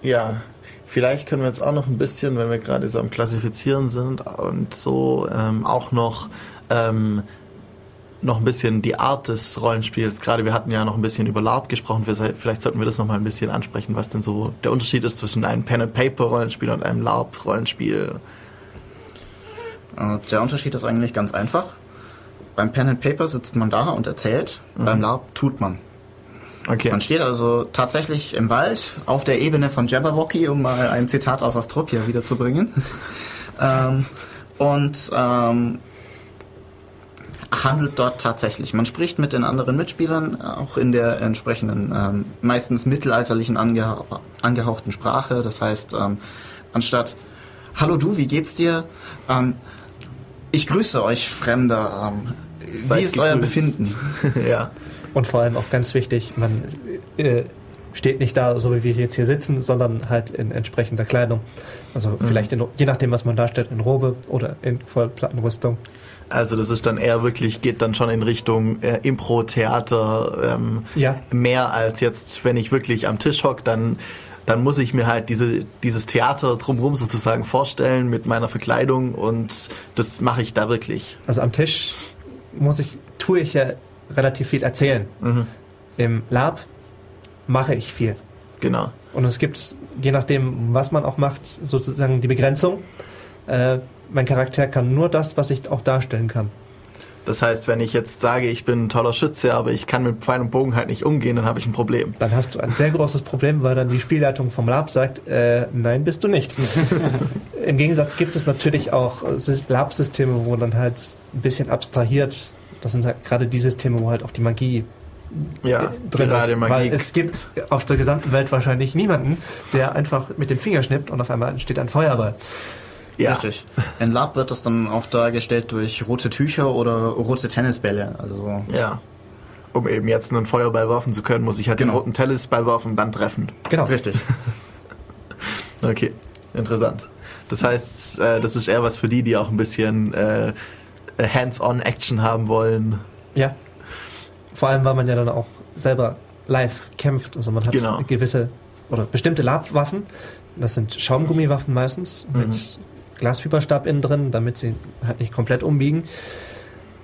ja, vielleicht können wir jetzt auch noch ein bisschen, wenn wir gerade so am Klassifizieren sind und so, ähm, auch noch ähm, noch ein bisschen die Art des Rollenspiels. Gerade wir hatten ja noch ein bisschen über LARP gesprochen. Vielleicht sollten wir das noch mal ein bisschen ansprechen, was denn so der Unterschied ist zwischen einem Pen-and-Paper-Rollenspiel und einem LARP-Rollenspiel. Äh, Der Unterschied ist eigentlich ganz einfach. Beim Pen and Paper sitzt man da und erzählt, beim LARP tut man. Okay. Man steht also tatsächlich im Wald auf der Ebene von Jabberwocky, um mal ein Zitat aus Astropia wiederzubringen. ähm, und ähm, handelt dort tatsächlich. Man spricht mit den anderen Mitspielern, auch in der entsprechenden, ähm, meistens mittelalterlichen angeha angehauchten Sprache. Das heißt, ähm, anstatt Hallo du, wie geht's dir? Ähm, ich grüße euch, Fremder. Ähm, wie Seid ist euer gegrüßt. Befinden? ja. Und vor allem auch ganz wichtig, man äh, steht nicht da, so wie wir jetzt hier sitzen, sondern halt in entsprechender Kleidung. Also vielleicht, in, je nachdem, was man darstellt, in Robe oder in Vollplattenrüstung. Also das ist dann eher wirklich, geht dann schon in Richtung äh, Impro-Theater ähm, Ja. mehr als jetzt, wenn ich wirklich am Tisch hock, dann, dann muss ich mir halt diese, dieses Theater drumherum sozusagen vorstellen mit meiner Verkleidung und das mache ich da wirklich. Also am Tisch muss ich, tue ich ja relativ viel erzählen. Im Lab mache ich viel. Genau. Und es gibt, je nachdem, was man auch macht, sozusagen die Begrenzung. Äh, mein Charakter kann nur das, was ich auch darstellen kann. Das heißt, wenn ich jetzt sage, ich bin ein toller Schütze, aber ich kann mit Pfeil und Bogen halt nicht umgehen, dann habe ich ein Problem. Dann hast du ein sehr großes Problem, weil dann die Spielleitung vom Lab sagt, äh, nein, bist du nicht. Im Gegensatz gibt es natürlich auch äh, Sys- Lab-Systeme, wo dann halt ein bisschen abstrahiert, das sind halt gerade die Systeme, wo halt auch die Magie Ja, drin gerade ist. Magie. Weil es gibt auf der gesamten Welt wahrscheinlich niemanden, der einfach mit dem Finger schnippt und auf einmal entsteht ein Feuerball. Ja. Richtig. In Lab wird das dann auch dargestellt durch rote Tücher oder rote Tennisbälle. Also Ja. Um eben jetzt einen Feuerball werfen zu können, muss ich halt den Genau. roten Tennisball werfen und dann treffen. Genau. richtig. Okay, interessant. Das heißt, äh, das ist eher was für die, die auch ein bisschen äh, Hands-on-Action haben wollen. Ja. Vor allem, weil man ja dann auch selber live kämpft. Also man hat Genau. gewisse oder bestimmte Labwaffen. Das sind Schaumgummiwaffen meistens Mhm. Mit Glasfiberstab innen drin, damit sie halt nicht komplett umbiegen.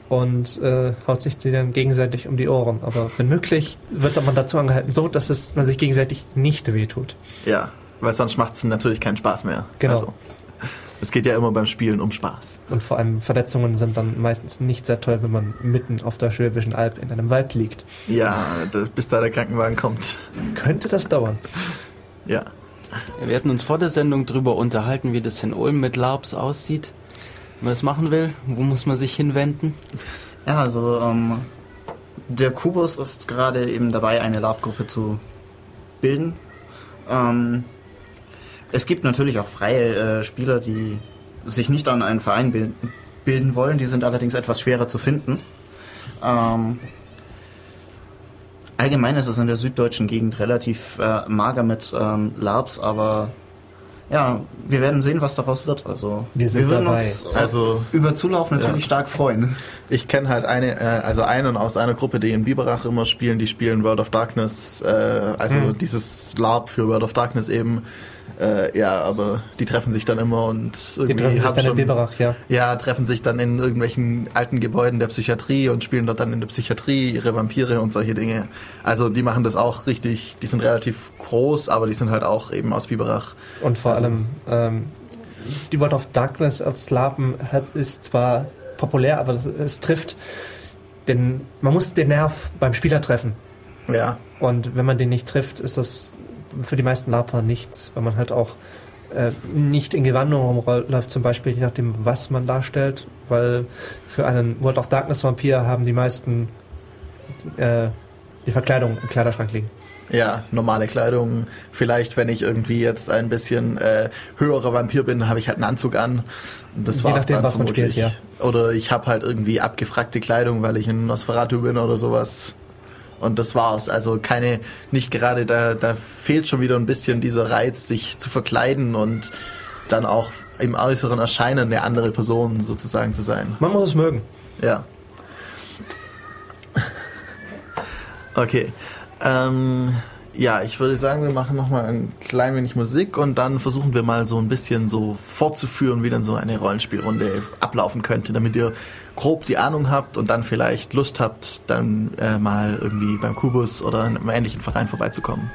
Und äh, haut sich die dann gegenseitig um die Ohren. Aber wenn möglich, wird man dazu angehalten, so dass es man sich gegenseitig nicht wehtut. Ja, weil sonst macht es natürlich keinen Spaß mehr. Genau. Also, es geht ja immer beim Spielen um Spaß. Und vor allem Verletzungen sind dann meistens nicht sehr toll, wenn man mitten auf der Schwäbischen Alb in einem Wald liegt. Ja, bis da der Krankenwagen kommt. Könnte das dauern? Ja. Wir hatten uns vor der Sendung darüber unterhalten, wie das in Ulm mit LARPs aussieht. Wenn man das machen will, wo muss man sich hinwenden? Ja, also ähm, der Kubus ist gerade eben dabei, eine Lab-Gruppe zu bilden. Ähm, es gibt natürlich auch freie äh, Spieler, die sich nicht an einen Verein bilden, bilden wollen. Die sind allerdings etwas schwerer zu finden. Ähm, allgemein ist es in der süddeutschen Gegend relativ äh, mager mit ähm, Labs, aber ja, wir werden sehen, was daraus wird. Also Wir sind würden dabei. uns Also- über Zulauf natürlich Ja. stark freuen. Ich kenne halt eine, äh, also einen aus einer Gruppe, die in Biberach immer spielen, die spielen World of Darkness, äh, also Hm. dieses LARP für World of Darkness eben. Äh, ja, aber die treffen sich dann immer und irgendwie Die treffen sich dann in schon- Biberach, ja. Ja, treffen sich dann in irgendwelchen alten Gebäuden der Psychiatrie und spielen dort dann in der Psychiatrie ihre Vampire und solche Dinge. Also die machen das auch richtig, die sind relativ groß, aber die sind halt auch eben aus Biberach. Und vor Also- allem, ähm, die World of Darkness als Lapen hat, ist zwar populär, aber es, es trifft den, man muss den Nerv beim Spieler treffen. Ja, Und wenn man den nicht trifft, ist das für die meisten Laper nichts, weil man halt auch äh, nicht in Gewandung rumläuft, zum Beispiel, je nachdem, was man darstellt, weil für einen World of Darkness Vampir haben die meisten äh, die Verkleidung im Kleiderschrank liegen. Ja, normale Kleidung. Vielleicht, wenn ich irgendwie jetzt ein bisschen äh, höherer Vampir bin, habe ich halt einen Anzug an. Und Das Je war's nachdem, dann was man spielt, Oder ich habe halt irgendwie abgefragte Kleidung, weil ich ein Nosferatu bin oder sowas. Und das war's. Also keine, nicht gerade, da, da fehlt schon wieder ein bisschen dieser Reiz, sich zu verkleiden und dann auch im äußeren Erscheinen eine andere Person sozusagen zu sein. Man muss es mögen. Ja. Okay. Ähm, ja, ich würde sagen, wir machen noch mal ein klein wenig Musik und dann versuchen wir mal so ein bisschen so fortzuführen, wie dann so eine Rollenspielrunde ablaufen könnte, damit ihr grob die Ahnung habt und dann vielleicht Lust habt, dann äh, mal irgendwie beim Kubus oder in einem ähnlichen Verein vorbeizukommen.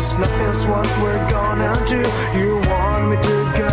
Cause nothing's what we're gonna do. You want me to go?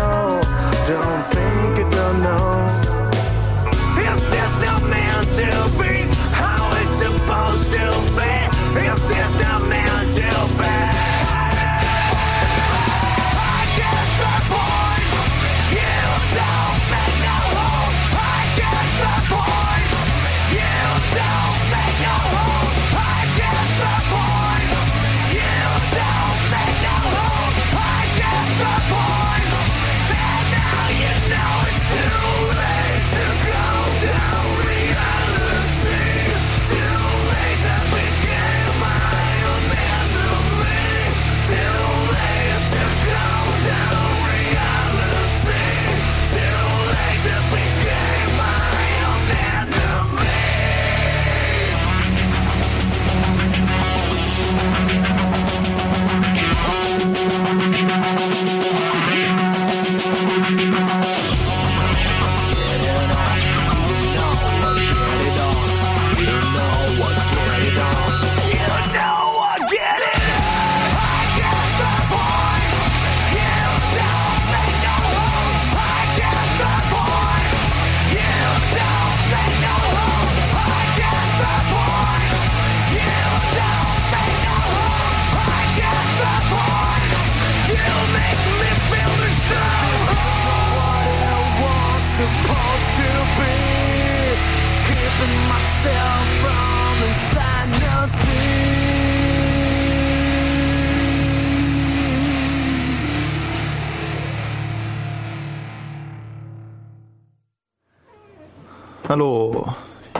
Hallo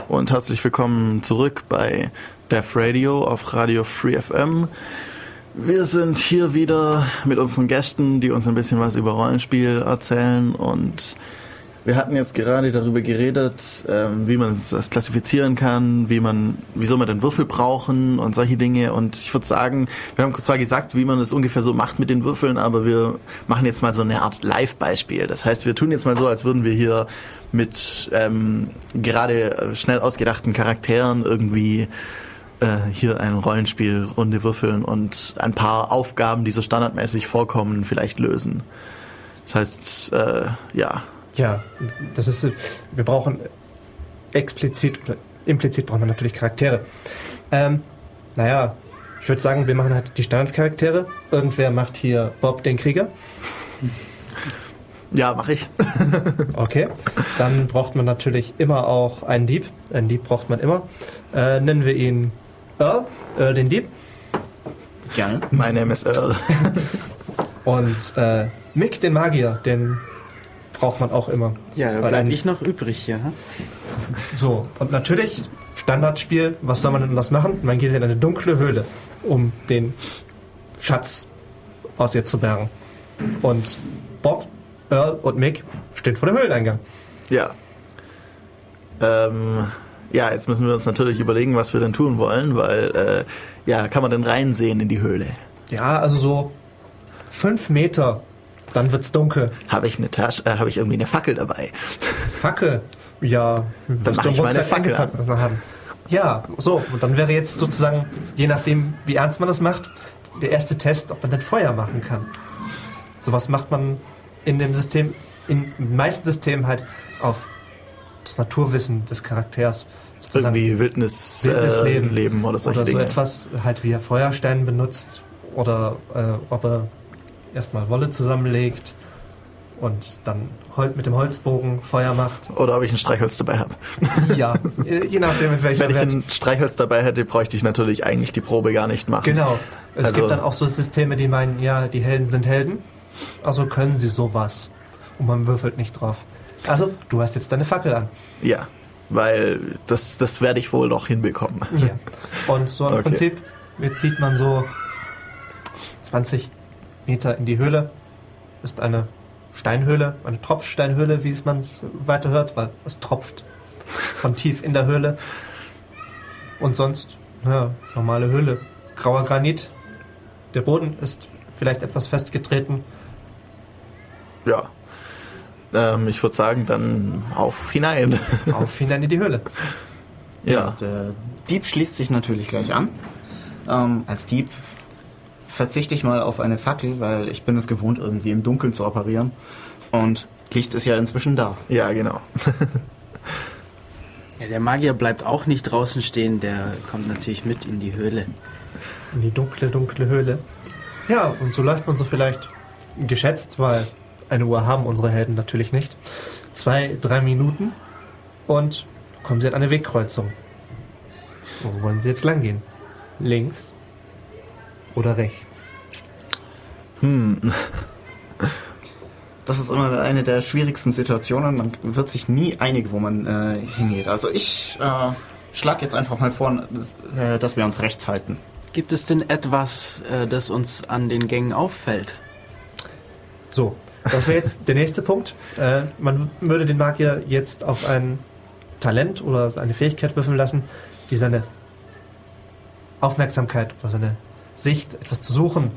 und herzlich willkommen zurück bei Deaf Radio auf Radio Free FM. Wir sind hier wieder mit unseren Gästen, die uns ein bisschen was über Rollenspiel erzählen und wir hatten jetzt gerade darüber geredet, ähm, wie man das klassifizieren kann, wie man, wieso man den Würfel brauchen und solche Dinge. Und ich würde sagen, wir haben zwar gesagt, wie man es ungefähr so macht mit den Würfeln, aber wir machen jetzt mal so eine Art Live-Beispiel. Das heißt, wir tun jetzt mal so, als würden wir hier mit ähm, gerade äh, schnell ausgedachten Charakteren irgendwie äh, hier eine Rollenspielrunde würfeln und ein paar Aufgaben, die so standardmäßig vorkommen, vielleicht lösen. Das heißt, äh, ja, Ja, das ist, wir brauchen explizit, oder implizit brauchen wir natürlich Charaktere. Ähm, naja, ich würde sagen, wir machen halt die Standardcharaktere. Irgendwer macht hier Bob den Krieger. ja, mache ich. Okay. Dann braucht man natürlich immer auch einen Dieb. Einen Dieb braucht man immer. Äh, nennen wir ihn Earl, Earl den Dieb. Gerne. My name is Earl. Und äh, Mick den Magier, den braucht man auch immer. Ja, da Weil bleib ein- ich noch übrig hier. hm? So, und natürlich, Standardspiel, was soll man denn das machen? Man geht in eine dunkle Höhle, um den Schatz aus ihr zu bergen. Und Bob, Earl und Mick stehen vor dem Höhleneingang. Ja. Ähm, ja, jetzt müssen wir uns natürlich überlegen, was wir denn tun wollen, weil, äh, ja, kann man denn reinsehen in die Höhle? Ja, also so fünf Meter, dann wird's dunkel. Habe ich eine Tasche, äh, habe ich irgendwie eine Fackel dabei? Fackel, ja, wirst mach du im ich meine Fackel haben. Ja, so, und dann wäre jetzt sozusagen, je nachdem, wie ernst man das macht, der erste Test, ob man denn Feuer machen kann. Sowas macht man in dem System, in den meisten Systemen halt auf das Naturwissen des Charakters. Sozusagen Irgendwie Wildnis, Wildnisleben äh, Leben oder oder so etwas, halt wie er Feuerstein benutzt oder äh, ob er erstmal Wolle zusammenlegt und dann mit dem Holzbogen Feuer macht. Oder ob ich ein Streichholz dabei habe. Ja, je nachdem mit welcher Wenn ich ein Streichholz dabei hätte, bräuchte ich natürlich eigentlich die Probe gar nicht machen. Genau. Es Also- gibt dann auch so Systeme, die meinen, ja, die Helden sind Helden, also können sie sowas. Und man würfelt nicht drauf. Also, du hast jetzt deine Fackel an. Ja, weil das, das werde ich wohl noch hinbekommen. Ja. Und so im Okay. Prinzip, jetzt sieht man so 20 Meter in die Höhle. Ist eine Steinhöhle, eine Tropfsteinhöhle, wie es man es weiter hört, weil es tropft von tief in der Höhle. Und sonst, ja, normale Höhle. Grauer Granit. Der Boden ist vielleicht etwas festgetreten. Ja. Ähm, ich würde sagen, dann auf hinein. Auf hinein in die Höhle. ja. Der Dieb schließt sich natürlich gleich an. Ähm, als Dieb verzichte ich mal auf eine Fackel, weil ich bin es gewohnt, irgendwie im Dunkeln zu operieren. Und Licht ist ja inzwischen da. Ja, genau. Ja, der Magier bleibt auch nicht draußen stehen, der kommt natürlich mit in die Höhle. In die dunkle, dunkle Höhle. Ja, und so läuft man so vielleicht geschätzt, weil eine Uhr haben unsere Helden natürlich nicht. Zwei, drei Minuten und kommen sie an eine Wegkreuzung. Wo wollen sie jetzt lang gehen? Links oder rechts? Das ist immer eine der schwierigsten Situationen. Man wird sich nie einig, wo man äh, hingeht. Also ich äh, schlag jetzt einfach mal vor, dass, äh, dass wir uns rechts halten. Gibt es denn etwas, äh, das uns an den Gängen auffällt? So, das wäre jetzt der nächste Punkt. Äh, man würde den Magier jetzt auf ein Talent oder eine Fähigkeit würfeln lassen, die seine Aufmerksamkeit oder seine Sicht, etwas zu suchen,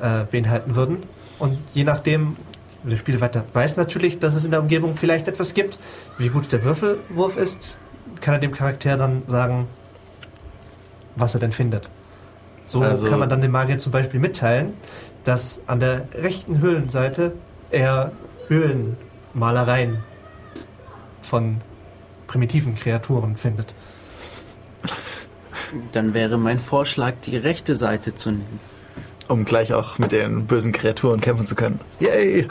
äh, beinhalten würden. Und je nachdem, der Spielleiter weiß natürlich, dass es in der Umgebung vielleicht etwas gibt, wie gut der Würfelwurf ist, kann er dem Charakter dann sagen, was er denn findet. So Also- kann man dann dem Magier zum Beispiel mitteilen, dass an der rechten Höhlenseite er Höhlenmalereien von primitiven Kreaturen findet. Dann wäre mein Vorschlag, die rechte Seite zu nehmen. Um gleich auch mit den bösen Kreaturen kämpfen zu können. Yay!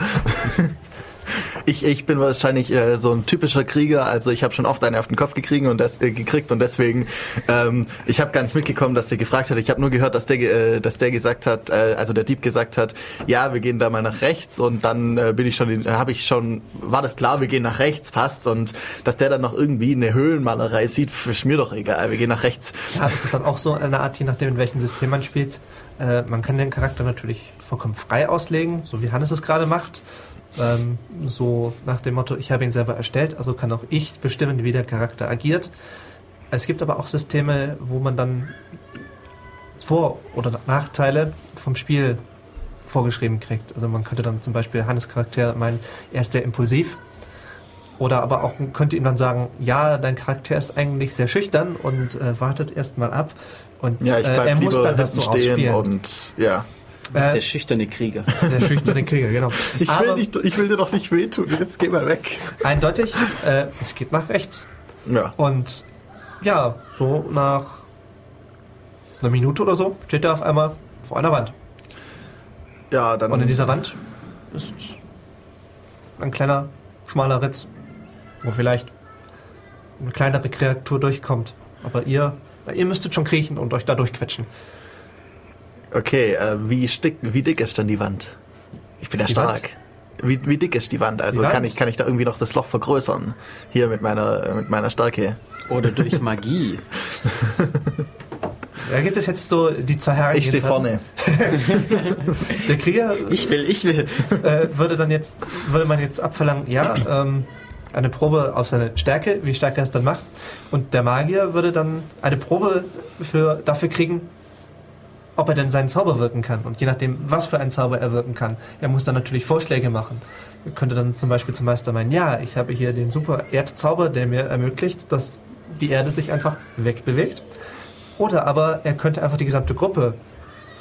Ich, ich bin wahrscheinlich äh, so ein typischer Krieger, also ich habe schon oft einen auf den Kopf gekriegt und, des, äh, gekriegt und deswegen, ähm, ich habe gar nicht mitgekommen, dass der gefragt hat. Ich habe nur gehört, dass der, äh, dass der gesagt hat, äh, also der Dieb gesagt hat, ja, wir gehen da mal nach rechts und dann äh, bin ich schon, in- habe ich schon, war das klar, wir gehen nach rechts, passt und dass der dann noch irgendwie eine Höhlenmalerei sieht, ist mir doch egal, wir gehen nach rechts. Ja, es ist dann auch so eine Art, je nachdem, in welchem System man spielt. Äh, man kann den Charakter natürlich vollkommen frei auslegen, so wie Hannes es gerade macht. Ähm, so nach dem Motto, ich habe ihn selber erstellt, also kann auch ich bestimmen, wie der Charakter agiert. Es gibt aber auch Systeme, wo man dann Vor- oder Nachteile vom Spiel vorgeschrieben kriegt. Also man könnte dann zum Beispiel Hannes Charakter meinen, er ist sehr impulsiv. Oder aber auch man könnte ihm dann sagen, ja, dein Charakter ist eigentlich sehr schüchtern und äh, wartet erst mal ab. Und Ja, ich äh, er muss dann das so ausspielen. und ja. Du bist Äh, der schüchterne Krieger. Der schüchterne Krieger, genau. Ich Aber will, nicht, ich will dir doch nicht wehtun, jetzt geh mal weg. eindeutig, äh, es geht nach rechts. Ja. Und ja, so nach einer Minute oder so steht er auf einmal vor einer Wand. Ja, dann. Und in dieser Wand ist ein kleiner, schmaler Ritz, wo vielleicht eine kleinere Kreatur durchkommt. Aber ihr, na, ihr müsstet schon kriechen und euch da durchquetschen. Okay, äh, wie, stick, wie dick ist denn die Wand? Ich bin ja Die stark. Wie, wie dick ist die Wand? Also Die Wand? Kann, ich, kann ich da irgendwie noch das Loch vergrößern? Hier mit meiner, äh, mit meiner Stärke. Oder durch Magie. Da gibt es jetzt so die zwei Ich stehe vorne. Der Krieger Ich will, ich will. äh, würde dann jetzt, würde man jetzt abverlangen, ja, ähm, eine Probe auf seine Stärke, wie stark er es dann macht. Und der Magier würde dann eine Probe für, dafür kriegen, ob er denn seinen Zauber wirken kann. Und je nachdem, was für einen Zauber er wirken kann. Er muss dann natürlich Vorschläge machen. Er könnte dann zum Beispiel zum Meister meinen, ja, ich habe hier den super Erdzauber, der mir ermöglicht, dass die Erde sich einfach wegbewegt. Oder aber er könnte einfach die gesamte Gruppe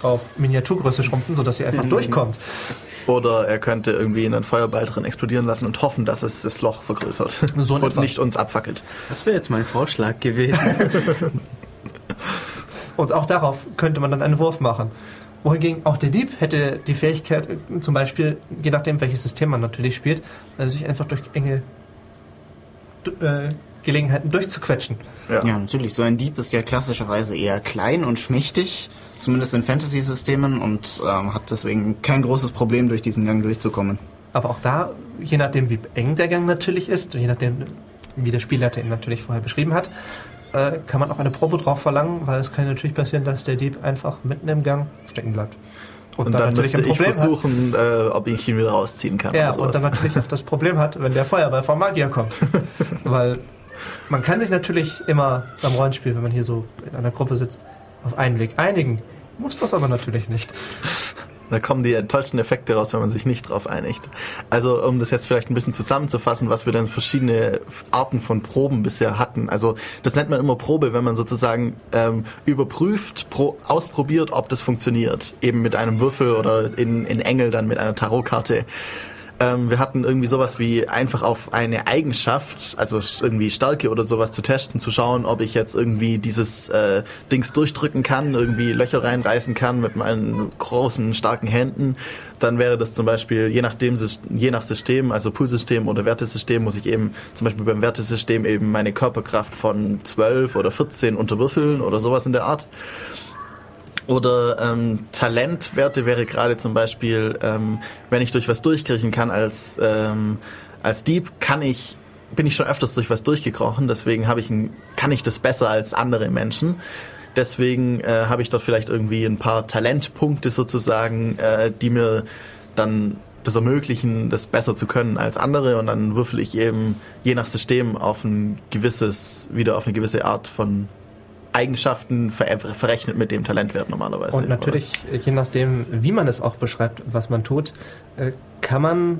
auf Miniaturgröße schrumpfen, sodass sie einfach durchkommt. Oder er könnte irgendwie einen Feuerball drin explodieren lassen und hoffen, dass es das Loch vergrößert. So und etwa. nicht uns abfackelt. Das wäre jetzt mein Vorschlag gewesen. Und auch darauf könnte man dann einen Wurf machen. Wohingegen auch der Dieb hätte die Fähigkeit, äh, zum Beispiel, je nachdem welches System man natürlich spielt, äh, sich einfach durch enge äh, Gelegenheiten durchzuquetschen. Ja. Ja, natürlich. So ein Dieb ist ja klassischerweise eher klein und schmächtig, zumindest in Fantasy-Systemen, und ähm, hat deswegen kein großes Problem, durch diesen Gang durchzukommen. Aber auch da, je nachdem wie eng der Gang natürlich ist, und je nachdem wie der Spielleiter ihn natürlich vorher beschrieben hat, äh, kann man auch eine Probe drauf verlangen, weil es kann natürlich passieren, dass der Dieb einfach mitten im Gang stecken bleibt. Und, dann, müsste ich versuchen, äh, ob ich ihn wieder rausziehen kann. Ja, und dann natürlich auch das Problem hat, wenn der Feuerball vom Magier kommt. Weil man kann sich natürlich immer beim Rollenspiel, wenn man hier so in einer Gruppe sitzt, auf einen Weg einigen. Muss das aber natürlich nicht. Da kommen die tollsten Effekte raus, wenn man sich nicht drauf einigt. Also um das jetzt vielleicht ein bisschen zusammenzufassen, was wir denn verschiedene Arten von Proben bisher hatten. Also das nennt man immer Probe, wenn man sozusagen ähm, überprüft, pro, ausprobiert, ob das funktioniert. Eben mit einem Würfel oder in, in Engel dann mit einer Tarotkarte. Ähm, wir hatten irgendwie sowas wie einfach auf eine Eigenschaft, also irgendwie Stärke oder sowas zu testen, zu schauen, ob ich jetzt irgendwie dieses äh, Dings durchdrücken kann, irgendwie Löcher reinreißen kann mit meinen großen, starken Händen. Dann wäre das zum Beispiel, je nachdem, je nach System, also Poolsystem oder Wertesystem, muss ich eben zum Beispiel beim Wertesystem eben meine Körperkraft von 12 oder 14 unterwürfeln oder sowas in der Art. Oder ähm, Talentwerte wäre gerade zum Beispiel, ähm, wenn ich durch was durchkriechen kann als, ähm, als Dieb, kann ich, bin ich schon öfters durch was durchgekrochen, deswegen habe ich ein, kann ich das besser als andere Menschen. Deswegen äh, habe ich dort vielleicht irgendwie ein paar Talentpunkte sozusagen, äh, die mir dann das ermöglichen, das besser zu können als andere und dann würfel ich eben je nach System auf ein gewisses, wieder auf eine gewisse Art von Eigenschaften ver verrechnet mit dem Talentwert normalerweise. Und natürlich, äh, je nachdem, wie man es auch beschreibt, was man tut, äh, kann man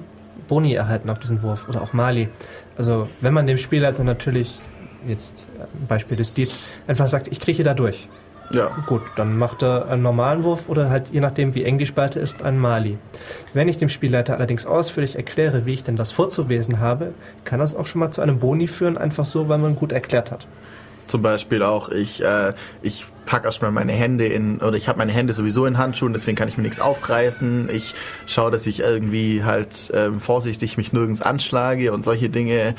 Boni erhalten auf diesen Wurf oder auch Mali. Also wenn man dem Spielleiter natürlich, jetzt äh, ein Beispiel des Diebs, einfach sagt, ich krieche da durch. Ja. Gut, dann macht er einen normalen Wurf oder halt je nachdem, wie eng die Spalte ist, einen Mali. Wenn ich dem Spielleiter allerdings ausführlich erkläre, wie ich denn das vorzuwesen habe, kann das auch schon mal zu einem Boni führen, einfach so, weil man gut erklärt hat. Zum Beispiel auch, ich, äh, ich pack erstmal meine Hände in, oder ich habe meine Hände sowieso in Handschuhen, deswegen kann ich mir nichts aufreißen. Ich schaue, dass ich irgendwie halt ähm, vorsichtig mich nirgends anschlage und solche Dinge.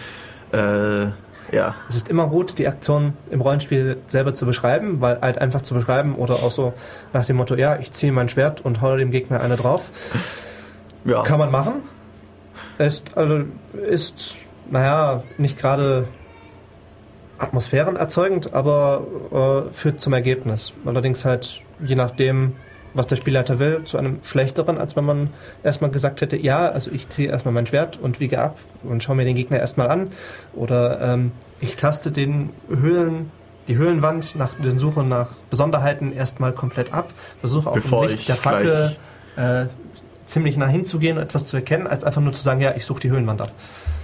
Äh, ja, Es ist immer gut, die Aktion im Rollenspiel selber zu beschreiben, weil halt einfach zu beschreiben oder auch so nach dem Motto, ja, ich ziehe mein Schwert und hau dem Gegner eine drauf. ja. Kann man machen. Ist, also, ist, naja, nicht gerade atmosphärenerzeugend, aber äh, führt zum Ergebnis. Allerdings halt, je nachdem, was der Spielleiter will, zu einem schlechteren, als wenn man erstmal gesagt hätte, ja, also ich ziehe erstmal mein Schwert und wiege ab und schaue mir den Gegner erstmal an. Oder ähm, ich taste den Höhlen, die Höhlenwand nach den Suche nach Besonderheiten erstmal komplett ab, versuche auch Bevor im Licht ich der Fackel äh, ziemlich nah hinzugehen und etwas zu erkennen, als einfach nur zu sagen, ja, ich suche die Höhlenwand ab.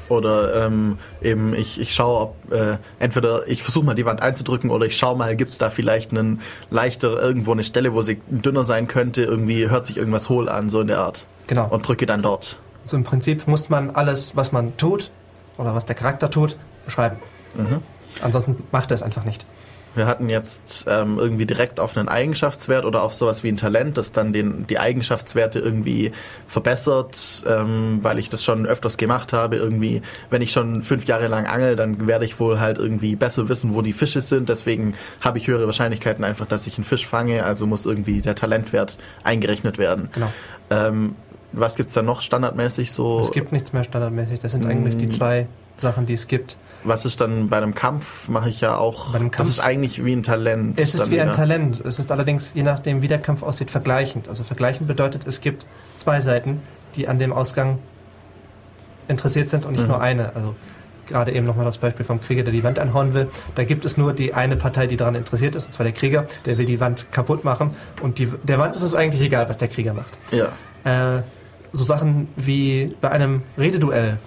Oder ähm, eben ich, ich schaue, ob äh, entweder ich versuche mal die Wand einzudrücken oder ich schaue mal, gibt's da vielleicht einen leichter irgendwo eine Stelle, wo sie dünner sein könnte, irgendwie hört sich irgendwas hohl an, so in der Art. Genau. Und drücke dann dort. Also im Prinzip muss man alles, was man tut oder was der Charakter tut, beschreiben. Mhm. Ansonsten macht er es einfach nicht. Wir hatten jetzt ähm, irgendwie direkt auf einen Eigenschaftswert oder auf sowas wie ein Talent, das dann den, die Eigenschaftswerte irgendwie verbessert, ähm, weil ich das schon öfters gemacht habe. Irgendwie, wenn ich schon fünf Jahre lang angel, dann werde ich wohl halt irgendwie besser wissen, wo die Fische sind. Deswegen habe ich höhere Wahrscheinlichkeiten einfach, dass ich einen Fisch fange. Also muss irgendwie der Talentwert eingerechnet werden. Genau. Ähm, was gibt's da noch standardmäßig so? Es gibt nichts mehr standardmäßig. Das sind eigentlich Mm. die zwei Sachen, die es gibt. Was ist dann bei einem Kampf? Mache ich ja auch. Bei einem das Kampf- ist eigentlich wie ein Talent. Es ist wie ein wieder. Talent. Es ist allerdings, je nachdem, wie der Kampf aussieht, vergleichend. Also vergleichend bedeutet, es gibt zwei Seiten, die an dem Ausgang interessiert sind und nicht Mhm. nur eine. Also gerade eben nochmal das Beispiel vom Krieger, der die Wand einhauen will. Da gibt es nur die eine Partei, die daran interessiert ist, und zwar der Krieger, der will die Wand kaputt machen. Und die, der Wand ist es eigentlich egal, was der Krieger macht. Ja. Äh, so Sachen wie bei einem Rededuell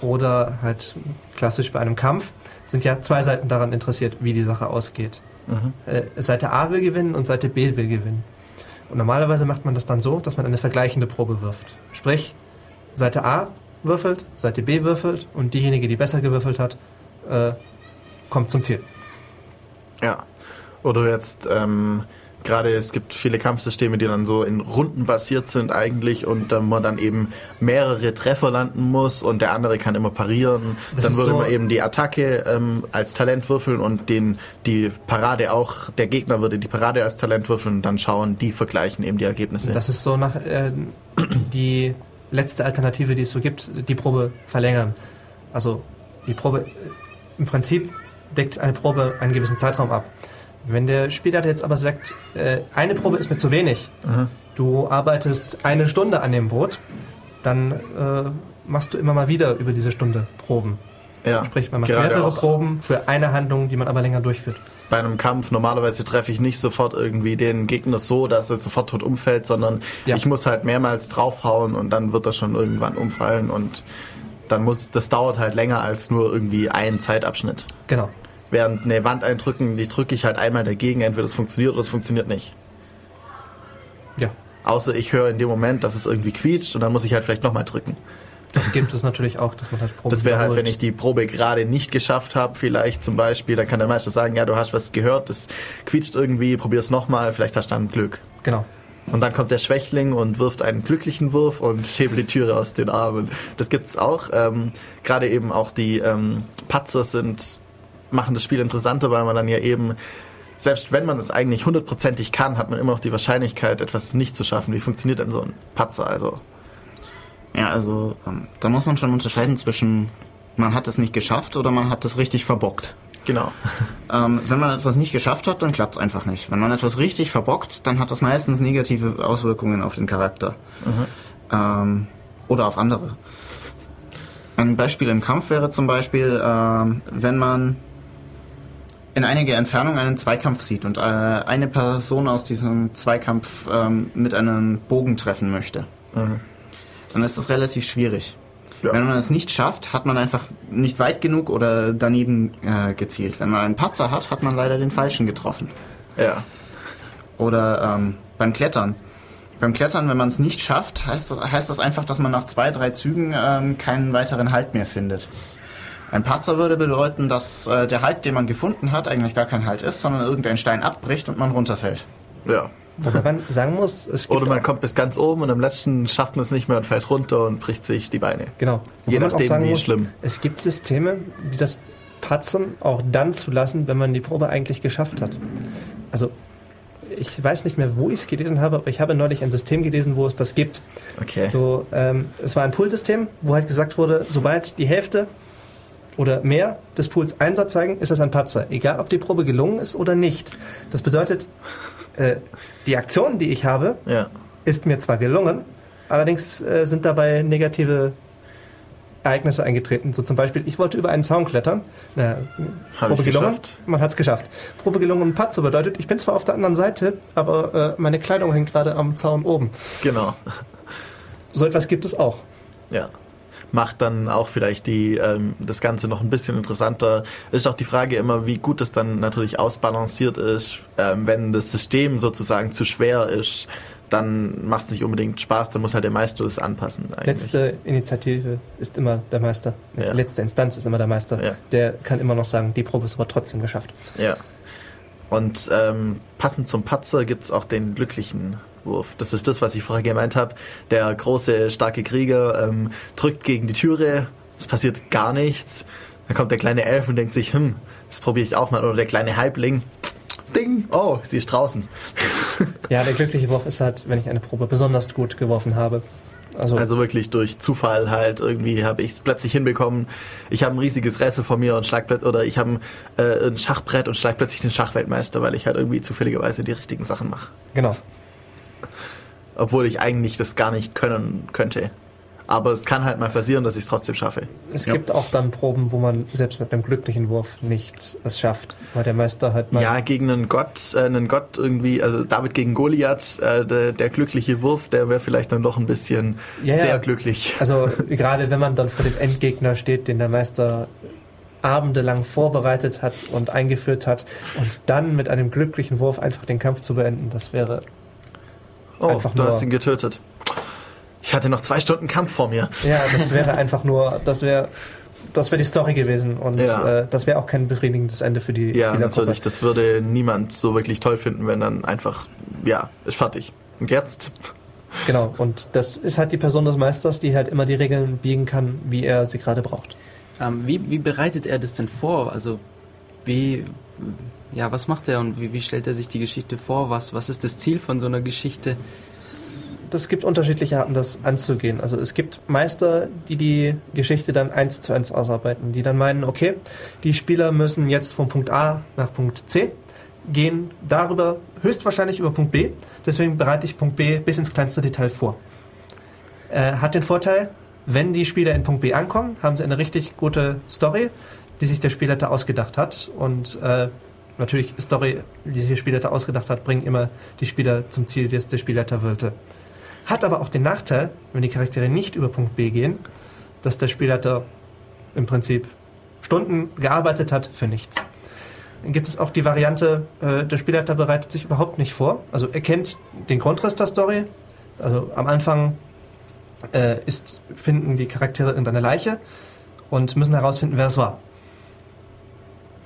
oder halt klassisch bei einem Kampf sind ja zwei Seiten daran interessiert, wie die Sache ausgeht. Mhm. Äh, Seite A will gewinnen und Seite B will gewinnen. Und normalerweise macht man das dann so, dass man eine vergleichende Probe wirft. Sprich, Seite A würfelt, Seite B würfelt und diejenige, die besser gewürfelt hat, äh, kommt zum Ziel. Ja. Oder jetzt ähm, gerade es gibt viele Kampfsysteme, die dann so in Runden basiert sind eigentlich und ähm, man dann eben mehrere Treffer landen muss und der andere kann immer parieren. Das dann würde so- man eben die Attacke ähm, als Talent würfeln und den die Parade auch der Gegner würde die Parade als Talent würfeln und dann schauen, die vergleichen eben die Ergebnisse. Das ist so nach äh, die letzte Alternative, die es so gibt, die Probe verlängern. Also die Probe, äh, im Prinzip deckt eine Probe einen gewissen Zeitraum ab. Wenn der Spielleiter jetzt aber sagt, äh, eine Probe ist mir zu wenig, Mhm. du arbeitest eine Stunde an dem Boot, dann äh, machst du immer mal wieder über diese Stunde Proben. ja. Sprich, man macht mehrere Proben für eine Handlung, die man aber länger durchführt. bei einem Kampf normalerweise treffe ich nicht sofort irgendwie den Gegner so, dass er sofort tot umfällt, sondern Ja. ich muss halt mehrmals draufhauen und dann wird er schon irgendwann umfallen und dann muss das dauert halt länger als nur irgendwie ein Zeitabschnitt. Genau. Während eine Wand eindrücken, die drücke ich halt einmal dagegen, entweder es funktioniert oder es funktioniert nicht. Ja. Außer ich höre in dem Moment, dass es irgendwie quietscht und dann muss ich halt vielleicht nochmal drücken. Das gibt es natürlich auch, dass man halt Proben Das wäre halt, wenn ich die Probe gerade nicht geschafft habe, vielleicht zum Beispiel, dann kann der Meister sagen, ja, du hast was gehört, das quietscht irgendwie, probier's nochmal, vielleicht hast du dann Glück. Genau. Und dann kommt der Schwächling und wirft einen glücklichen Wurf und hebelt die Türe aus den Armen. Das gibt's auch. Ähm, Gerade eben auch die ähm, Patzer sind, machen das Spiel interessanter, weil man dann ja eben, selbst wenn man es eigentlich hundertprozentig kann, hat man immer noch die Wahrscheinlichkeit, etwas nicht zu schaffen. Wie funktioniert denn so ein Patzer? Also, Ja, also ähm, da muss man schon unterscheiden zwischen man hat es nicht geschafft oder man hat es richtig verbockt. genau. Ähm, wenn man etwas nicht geschafft hat, dann klappt es einfach nicht. Wenn man etwas richtig verbockt, dann hat das meistens negative Auswirkungen auf den Charakter. Ähm, oder auf andere. Ein Beispiel im Kampf wäre zum Beispiel, ähm, wenn man in einiger Entfernung einen Zweikampf sieht und äh, eine Person aus diesem Zweikampf ähm, mit einem Bogen treffen möchte. Dann ist das relativ schwierig. Ja. Wenn man es nicht schafft, hat man einfach nicht weit genug oder daneben äh, gezielt. Wenn man einen Patzer hat, hat man leider den falschen getroffen. Ja. Oder ähm, beim Klettern. Beim Klettern, wenn man es nicht schafft, heißt, heißt das einfach, dass man nach zwei, drei Zügen ähm, keinen weiteren Halt mehr findet. Ein Patzer würde bedeuten, dass äh, der Halt, den man gefunden hat, eigentlich gar kein Halt ist, sondern irgendein Stein abbricht und man runterfällt. Ja. Wobei man sagen muss, es gibt Oder man kommt bis ganz oben und am letzten schafft man es nicht mehr und fällt runter und bricht sich die Beine. Genau. Je Wobei auch nachdem, wie muss, schlimm. Es gibt Systeme, die das Patzen auch dann zulassen, wenn man die Probe eigentlich geschafft hat. Also, ich weiß nicht mehr, wo ich es gelesen habe, aber ich habe neulich ein System gelesen, wo es das gibt. Okay. So, ähm, es war ein Poolsystem, wo halt gesagt wurde, sobald die Hälfte oder mehr des Pools Einsatz zeigen, ist das ein Patzer. Egal, ob die Probe gelungen ist oder nicht. Das bedeutet, äh, die Aktion, die ich habe, Ja. ist mir zwar gelungen, allerdings äh, sind dabei negative Ereignisse eingetreten. So zum Beispiel, ich wollte über einen Zaun klettern. Na, Hab Probe gelungen, geschafft. man hat es geschafft. Probe gelungen und Patzer bedeutet, ich bin zwar auf der anderen Seite, aber äh, meine Kleidung hängt gerade am Zaun oben. Genau. So etwas gibt es auch. Ja. Macht dann auch vielleicht die, ähm, das Ganze noch ein bisschen interessanter. Ist auch die Frage immer, wie gut es dann natürlich ausbalanciert ist. Ähm, wenn das System sozusagen zu schwer ist, dann macht es nicht unbedingt Spaß, dann muss halt der Meister das anpassen. Eigentlich. Letzte Initiative ist immer der Meister. Ja. Letzte Instanz ist immer der Meister. Ja. Der kann immer noch sagen, die Probe ist aber trotzdem geschafft. Ja. Und ähm, passend zum Patzer gibt's auch den glücklichen Wurf. Das ist das, was ich vorher gemeint habe. Der große, starke Krieger ähm, drückt gegen die Türe, es passiert gar nichts. Dann kommt der kleine Elf und denkt sich, hm, das probiere ich auch mal. Oder der kleine Halbling, ding, oh, sie ist draußen. Ja, der glückliche Wurf ist halt, wenn ich eine Probe besonders gut geworfen habe. Also, Also wirklich durch Zufall halt irgendwie habe ich es plötzlich hinbekommen. Ich habe ein riesiges Rätsel vor mir und schlag plötzlich oder ich habe äh, ein Schachbrett und schlag plötzlich den Schachweltmeister, weil ich halt irgendwie zufälligerweise die richtigen Sachen mache. genau. Obwohl ich eigentlich das gar nicht können könnte. Aber es kann halt mal passieren, dass ich es trotzdem schaffe. Es Ja. gibt auch dann Proben, wo man selbst mit einem glücklichen Wurf nicht es schafft, weil der Meister halt mal. Ja, gegen einen Gott, äh, einen Gott irgendwie, also David gegen Goliath, äh, der, der glückliche Wurf, der wäre vielleicht dann doch ein bisschen Ja, ja. sehr glücklich. Also gerade wenn man dann vor dem Endgegner steht, den der Meister abendelang vorbereitet hat und eingeführt hat und dann mit einem glücklichen Wurf einfach den Kampf zu beenden, das wäre Oh, einfach du nur- hast ihn getötet. Ich hatte noch zwei Stunden Kampf vor mir. ja, das wäre einfach nur, das wäre das wäre die Story gewesen und Ja. äh, das wäre auch kein befriedigendes Ende für die Ja, natürlich. Das würde niemand so wirklich toll finden, wenn dann einfach, ja, ist fertig. Und jetzt? Genau, und das ist halt die Person des Meisters, die halt immer die Regeln biegen kann, wie er sie gerade braucht. Ähm, wie, wie bereitet er das denn vor? Also wie, ja, was macht er und wie, wie stellt er sich die Geschichte vor? Was, was ist das Ziel von so einer Geschichte? Das gibt unterschiedliche Arten, das anzugehen. Also es gibt Meister, die die Geschichte dann eins zu eins ausarbeiten, die dann meinen, okay, die Spieler müssen jetzt von Punkt A nach Punkt C gehen, darüber höchstwahrscheinlich über Punkt B. Deswegen bereite ich Punkt B bis ins kleinste Detail vor. Äh, hat den Vorteil, wenn die Spieler in Punkt B ankommen, haben sie eine richtig gute Story, die sich der Spielleiter ausgedacht hat. Und äh, natürlich Story, die sich der Spielleiter ausgedacht hat, bringen immer die Spieler zum Ziel, das der Spielleiter wollte. Hat aber auch den Nachteil, wenn die Charaktere nicht über Punkt B gehen, dass der Spielleiter im Prinzip Stunden gearbeitet hat für nichts. Dann gibt es auch die Variante, äh, der Spielleiter bereitet sich überhaupt nicht vor. Also er kennt den Grundriss der Story. Also am Anfang äh, ist, finden die Charaktere irgendeine Leiche und müssen herausfinden, wer es war.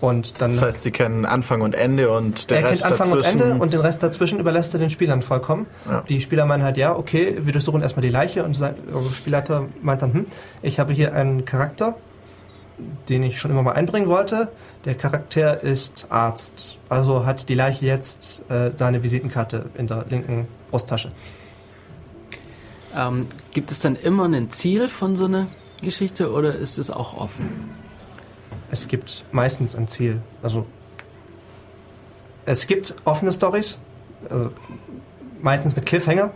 Und dann Das heißt, sie kennen Anfang und Ende und der er Rest kennt Anfang dazwischen. und Ende und den Rest dazwischen überlässt er den Spielern vollkommen. Ja. Die Spieler meinen halt, ja, okay, wir durchsuchen erstmal die Leiche und sein der Spielleiter meint dann, hm, ich habe hier einen Charakter, den ich schon immer mal einbringen wollte. Der Charakter ist Arzt, also hat die Leiche jetzt äh, seine Visitenkarte in der linken Brusttasche. Ähm, gibt es dann immer ein Ziel von so einer Geschichte oder ist es auch offen? Es gibt meistens ein Ziel. Also es gibt offene Stories, also meistens mit Cliffhanger,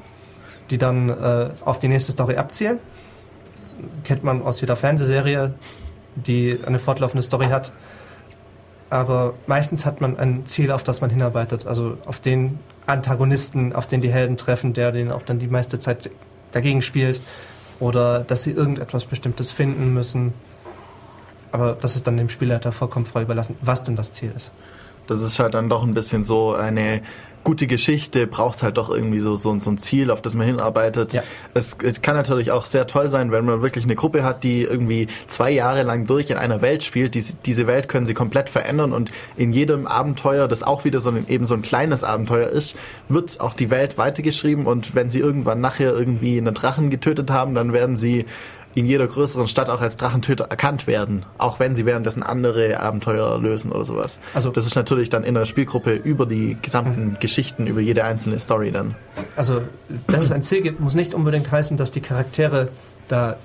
die dann äh, auf die nächste Story abzielen. Kennt man aus jeder Fernsehserie, die eine fortlaufende Story hat. Aber meistens hat man ein Ziel, auf das man hinarbeitet. Also auf den Antagonisten, auf den die Helden treffen, der den auch dann die meiste Zeit dagegen spielt. Oder dass sie irgendetwas Bestimmtes finden müssen. Aber das ist dann dem Spielleiter vollkommen frei überlassen, was denn das Ziel ist. Das ist halt dann doch ein bisschen so eine gute Geschichte braucht halt doch irgendwie so, so, so ein Ziel, auf das man hinarbeitet. Ja. Es, es kann natürlich auch sehr toll sein, wenn man wirklich eine Gruppe hat, die irgendwie zwei Jahre lang durch in einer Welt spielt. Diese, diese Welt können sie komplett verändern und in jedem Abenteuer, das auch wieder so ein, eben so ein kleines Abenteuer ist, wird auch die Welt weitergeschrieben und wenn sie irgendwann nachher irgendwie einen Drachen getötet haben, dann werden sie in jeder größeren Stadt auch als Drachentöter erkannt werden, auch wenn sie währenddessen andere Abenteuer lösen oder sowas. Also- das ist natürlich dann in der Spielgruppe über die gesamten Geschichten, über jede einzelne Story dann. Also, dass es ein Ziel gibt, muss nicht unbedingt heißen, dass die Charaktere da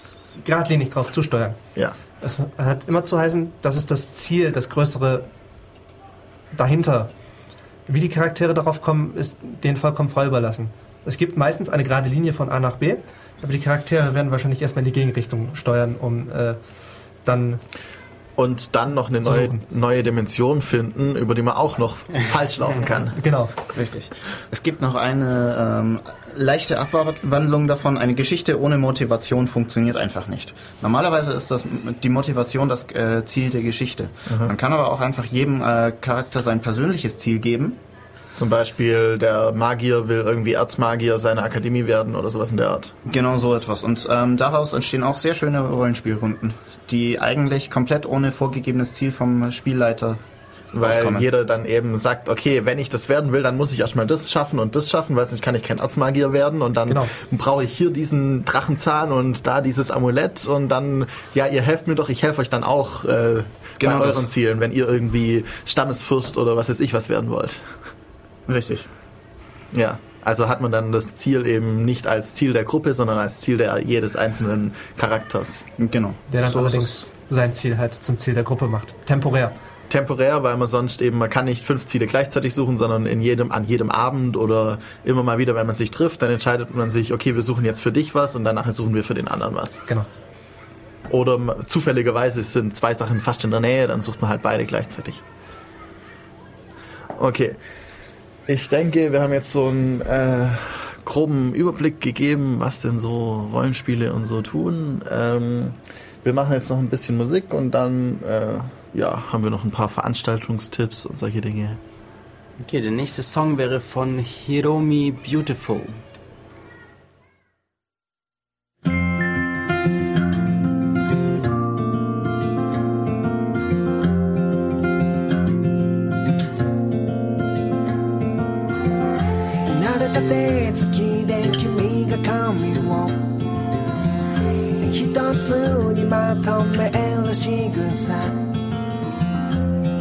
geradlinig drauf zusteuern. Ja. Es hat immer zu heißen, das ist das Ziel, das Größere dahinter. Wie die Charaktere darauf kommen, ist denen vollkommen frei überlassen. Es gibt meistens eine gerade Linie von A nach B, aber die Charaktere werden wahrscheinlich erstmal in die Gegenrichtung steuern, um äh, dann Und dann noch eine neue, neue Dimension finden, über die man auch noch falsch laufen kann. genau. Richtig. Es gibt noch eine ähm, leichte Abwandlung davon. Eine Geschichte ohne Motivation funktioniert einfach nicht. Normalerweise ist das die Motivation das äh, Ziel der Geschichte. Man kann aber auch einfach jedem äh, Charakter sein persönliches Ziel geben. Zum Beispiel der Magier will irgendwie Erzmagier seiner Akademie werden oder sowas in der Art. Genau so etwas. Und ähm, daraus entstehen auch sehr schöne Rollenspielrunden, die eigentlich komplett ohne vorgegebenes Ziel vom Spielleiter Weil rauskommen. jeder dann eben sagt, okay, wenn ich das werden will, dann muss ich erstmal das schaffen und das schaffen, weil sonst kann ich kein Erzmagier werden und dann Genau. brauche ich hier diesen Drachenzahn und da dieses Amulett und dann, ja, ihr helft mir doch, ich helfe euch dann auch äh, Genau bei das. euren Zielen, wenn ihr irgendwie Stammesfürst oder was weiß ich was werden wollt. Richtig. Ja, also hat man dann das Ziel eben nicht als Ziel der Gruppe, sondern als Ziel der jedes einzelnen Charakters. Genau. Der dann So allerdings sein Ziel halt zum Ziel der Gruppe macht. Temporär. Temporär, weil man sonst eben, man kann nicht fünf Ziele gleichzeitig suchen, sondern in jedem, an jedem Abend oder immer mal wieder, wenn man sich trifft, dann entscheidet man sich, okay, wir suchen jetzt für dich was und danach suchen wir für den anderen was. Genau. Oder m- zufälligerweise sind zwei Sachen fast in der Nähe, dann sucht man halt beide gleichzeitig. Okay. Ich denke, wir haben jetzt so einen äh, groben Überblick gegeben, was denn so Rollenspiele und so tun. Ähm, wir machen jetzt noch ein bisschen Musik und dann äh, ja, haben wir noch ein paar Veranstaltungstipps und solche Dinge. Okay, der nächste Song wäre von Hiromi Beautiful.「髪を」「一つにまとめる仕草」「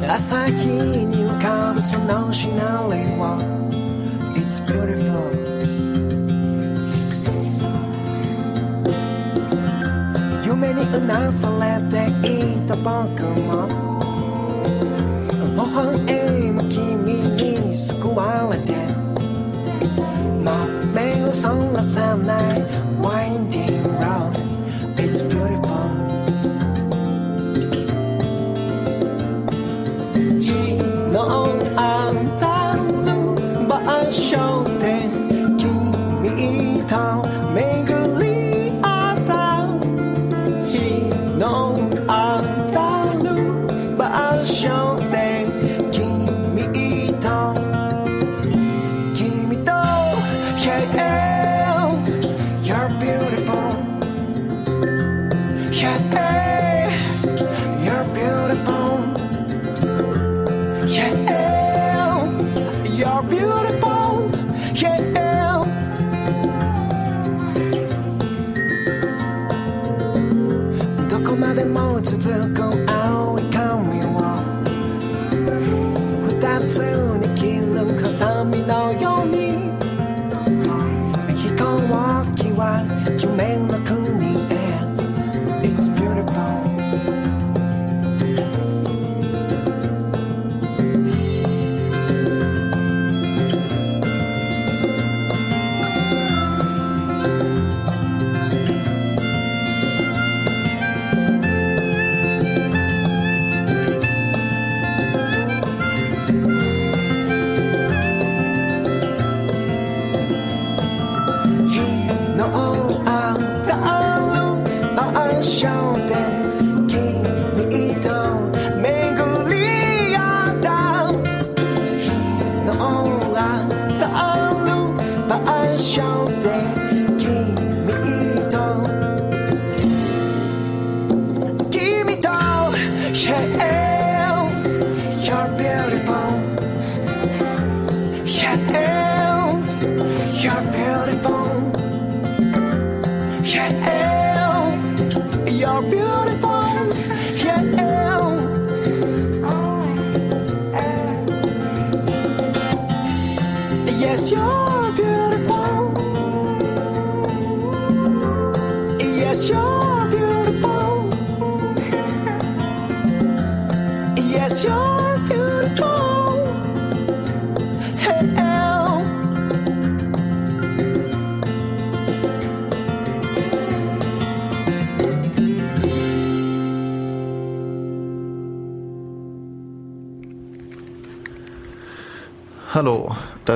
朝日に浮かぶそのシナリオ」「It's beautiful」夢にうなされていた僕も微笑む君に救われて song the night winding round.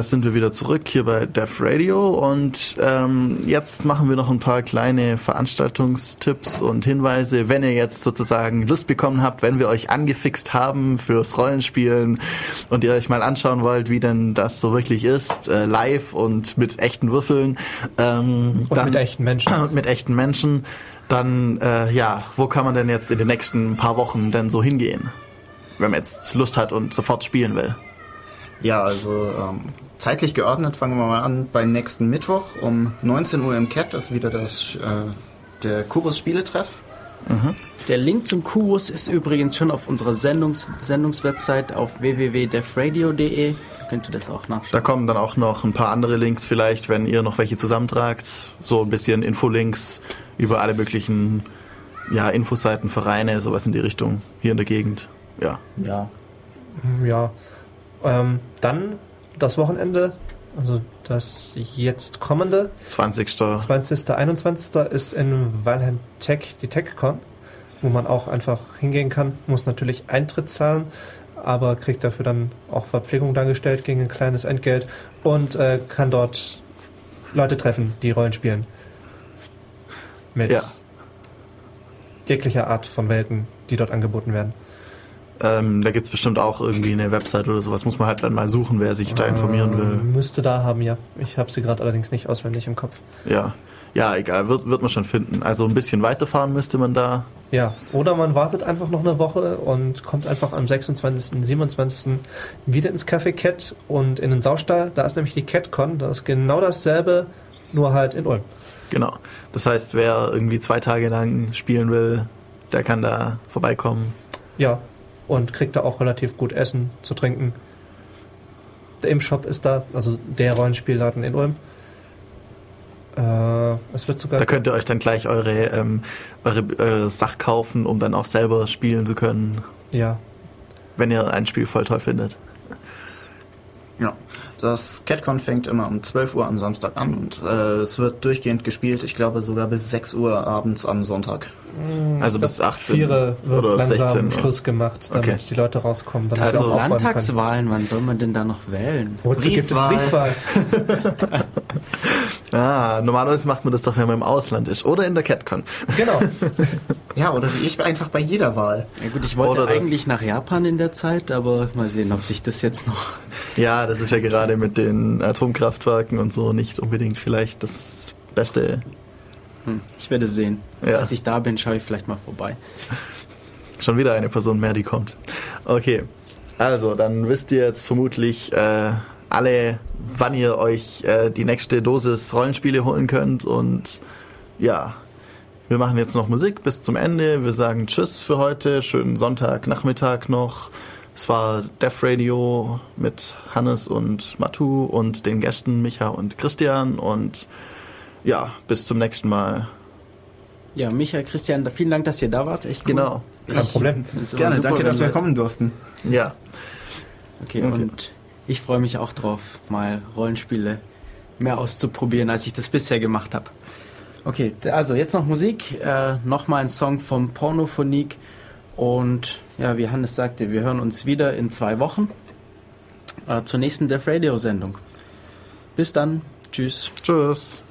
Da sind wir wieder zurück hier bei Def Radio und ähm, jetzt machen wir noch ein paar kleine Veranstaltungstipps und Hinweise, wenn ihr jetzt sozusagen Lust bekommen habt, wenn wir euch angefixt haben fürs Rollenspielen und ihr euch mal anschauen wollt, wie denn das so wirklich ist, äh, live und mit echten Würfeln ähm, Und mit echten Menschen. und mit echten Menschen, dann äh, ja, wo kann man denn jetzt in den nächsten paar Wochen denn so hingehen, wenn man jetzt Lust hat und sofort spielen will? Ja, also ähm, zeitlich geordnet fangen wir mal an beim nächsten Mittwoch um 19 Uhr im CAT, das ist wieder das, äh, der Kubus Spieletreff. Der Link zum Kubus ist übrigens schon auf unserer Sendungs Sendungswebsite auf www.defradio.de. Da könnt ihr das auch nachschauen. Da kommen dann auch noch ein paar andere Links vielleicht, wenn ihr noch welche zusammentragt. So ein bisschen Infolinks über alle möglichen ja, Infoseiten, Vereine, sowas in die Richtung hier in der Gegend. Ja. Ja. Ja. Ähm, dann das Wochenende, also das jetzt kommende, 20. 20. 21. ist in Walheim Tech die TechCon, wo man auch einfach hingehen kann, muss natürlich Eintritt zahlen, aber kriegt dafür dann auch Verpflegung dargestellt gegen ein kleines Entgelt und äh, kann dort Leute treffen, die Rollen spielen. Mit Ja. jeglicher Art von Welten, die dort angeboten werden. Ähm, da gibt's bestimmt auch irgendwie eine Website oder sowas. Muss man halt dann mal suchen, wer sich da informieren Ähm, will. Müsste da haben, ja. Ich habe sie gerade allerdings nicht auswendig im Kopf. Ja. Ja, egal, wird, wird man schon finden. Also ein bisschen weiterfahren müsste man da. Ja, oder man wartet einfach noch eine Woche und kommt einfach am 26., 27. wieder ins Café Cat und in den Saustall. Da ist nämlich die CatCon. Das ist genau dasselbe, nur halt in Ulm. Genau. Das heißt, wer irgendwie zwei Tage lang spielen will, der kann da vorbeikommen. Ja, und kriegt da auch relativ gut Essen zu trinken. Der Im-Shop ist da, also der Rollenspielladen in Ulm. Äh, es wird sogar Da könnt ihr euch dann gleich eure, ähm, eure äh, Sach kaufen, um dann auch selber spielen zu können, ja, wenn ihr ein Spiel voll toll findet. Ja, das CatCon fängt immer um 12 Uhr am Samstag an und äh, es wird durchgehend gespielt, ich glaube sogar bis 6 Uhr abends am Sonntag. Also bis 18 Viere wird oder langsam 16 Schluss gemacht, damit Okay. die Leute rauskommen. Damit Also auch können. Landtagswahlen, wann soll man denn da noch wählen? Wozu gibt es Briefwahl. Briefwahl? Ah, normalerweise macht man das doch, wenn man im Ausland ist. Oder in der CatCon. Genau. Ja, oder wie ich einfach bei jeder Wahl. Ja gut, ich wollte Oder das- eigentlich nach Japan in der Zeit, aber mal sehen, ob sich das jetzt noch... Ja, das ist ja gerade mit den Atomkraftwerken und so nicht unbedingt vielleicht das Beste. Hm, ich werde sehen. Ja. Als ich da bin, schaue ich vielleicht mal vorbei. Schon wieder eine Person mehr, die kommt. Okay, also dann wisst ihr jetzt vermutlich äh, alle, wann ihr euch äh, die nächste Dosis Rollenspiele holen könnt. Und ja, wir machen jetzt noch Musik bis zum Ende. Wir sagen Tschüss für heute. Schönen Sonntagnachmittag noch. Es war Def Radio mit Hannes und Matu und den Gästen Micha und Christian. Und ja, bis zum nächsten Mal. Ja, Michael, Christian, vielen Dank, dass ihr da wart. Echt cool. Genau. Kein Problem. Gerne, super, danke, dass wir kommen durften. Ja. Okay, Okay. und ich freue mich auch drauf, mal Rollenspiele mehr auszuprobieren, als ich das bisher gemacht habe. Okay, also jetzt noch Musik, äh, nochmal ein Song vom Pornophonik und ja, wie Hannes sagte, wir hören uns wieder in zwei Wochen äh, zur nächsten Def Radio Sendung. Bis dann, tschüss. Tschüss.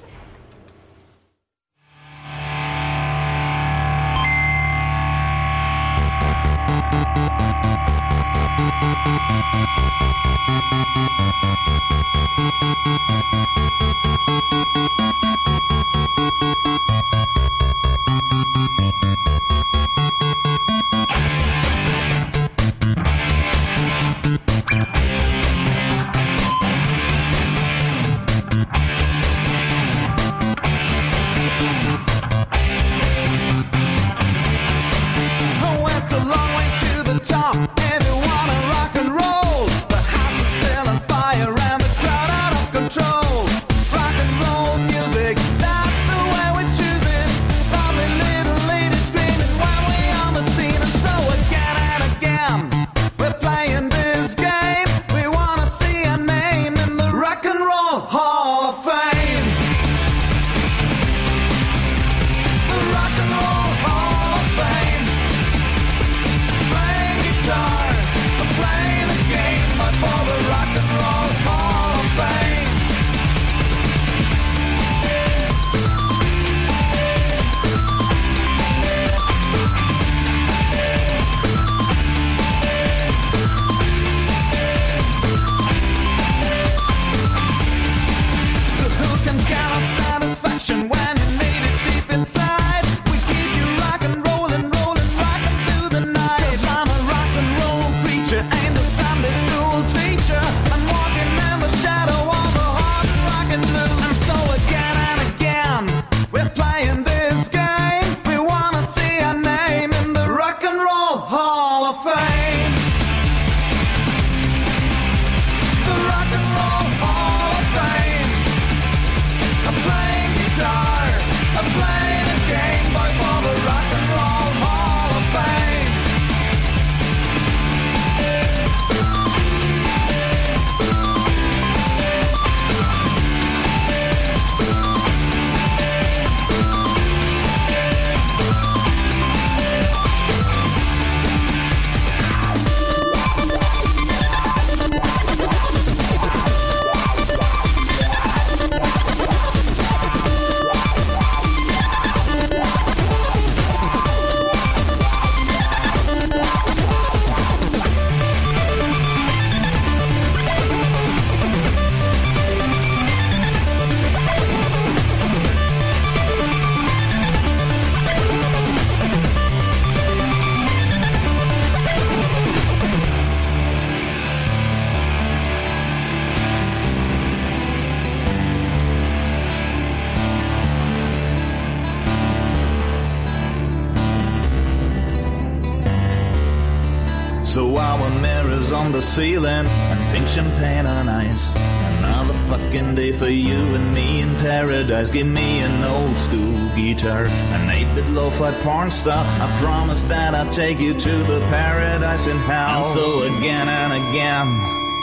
Ceiling and pink champagne on ice. Another fucking day for you and me in paradise. Give me an old school guitar, an 8-bit lo-fi porn star. I promise that I'll take you to the paradise in hell. And so again and again.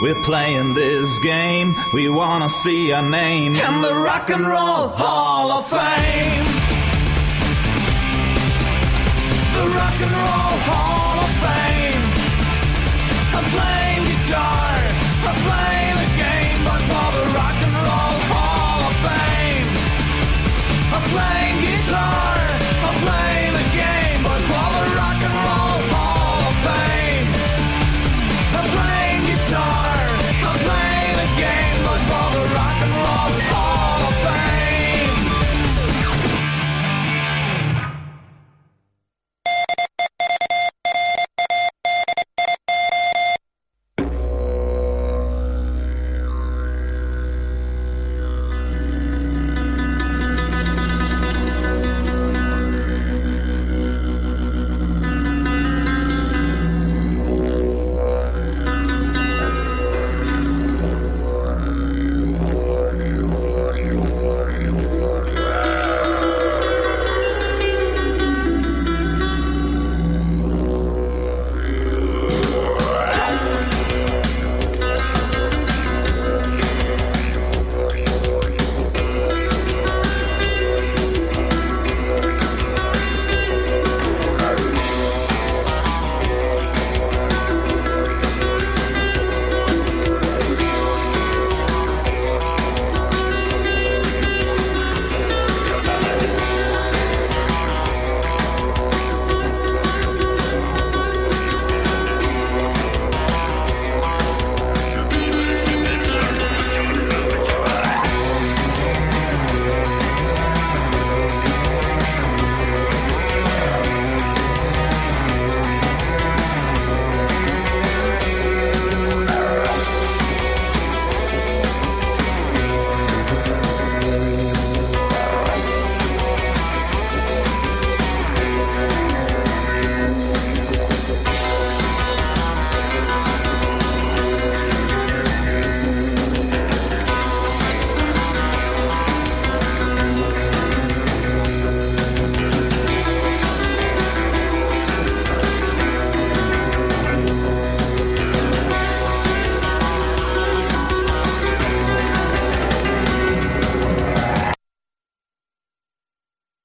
We're playing this game. We wanna see our name in the Rock and Roll Hall of Fame. The Rock and Roll Hall of Fame. flame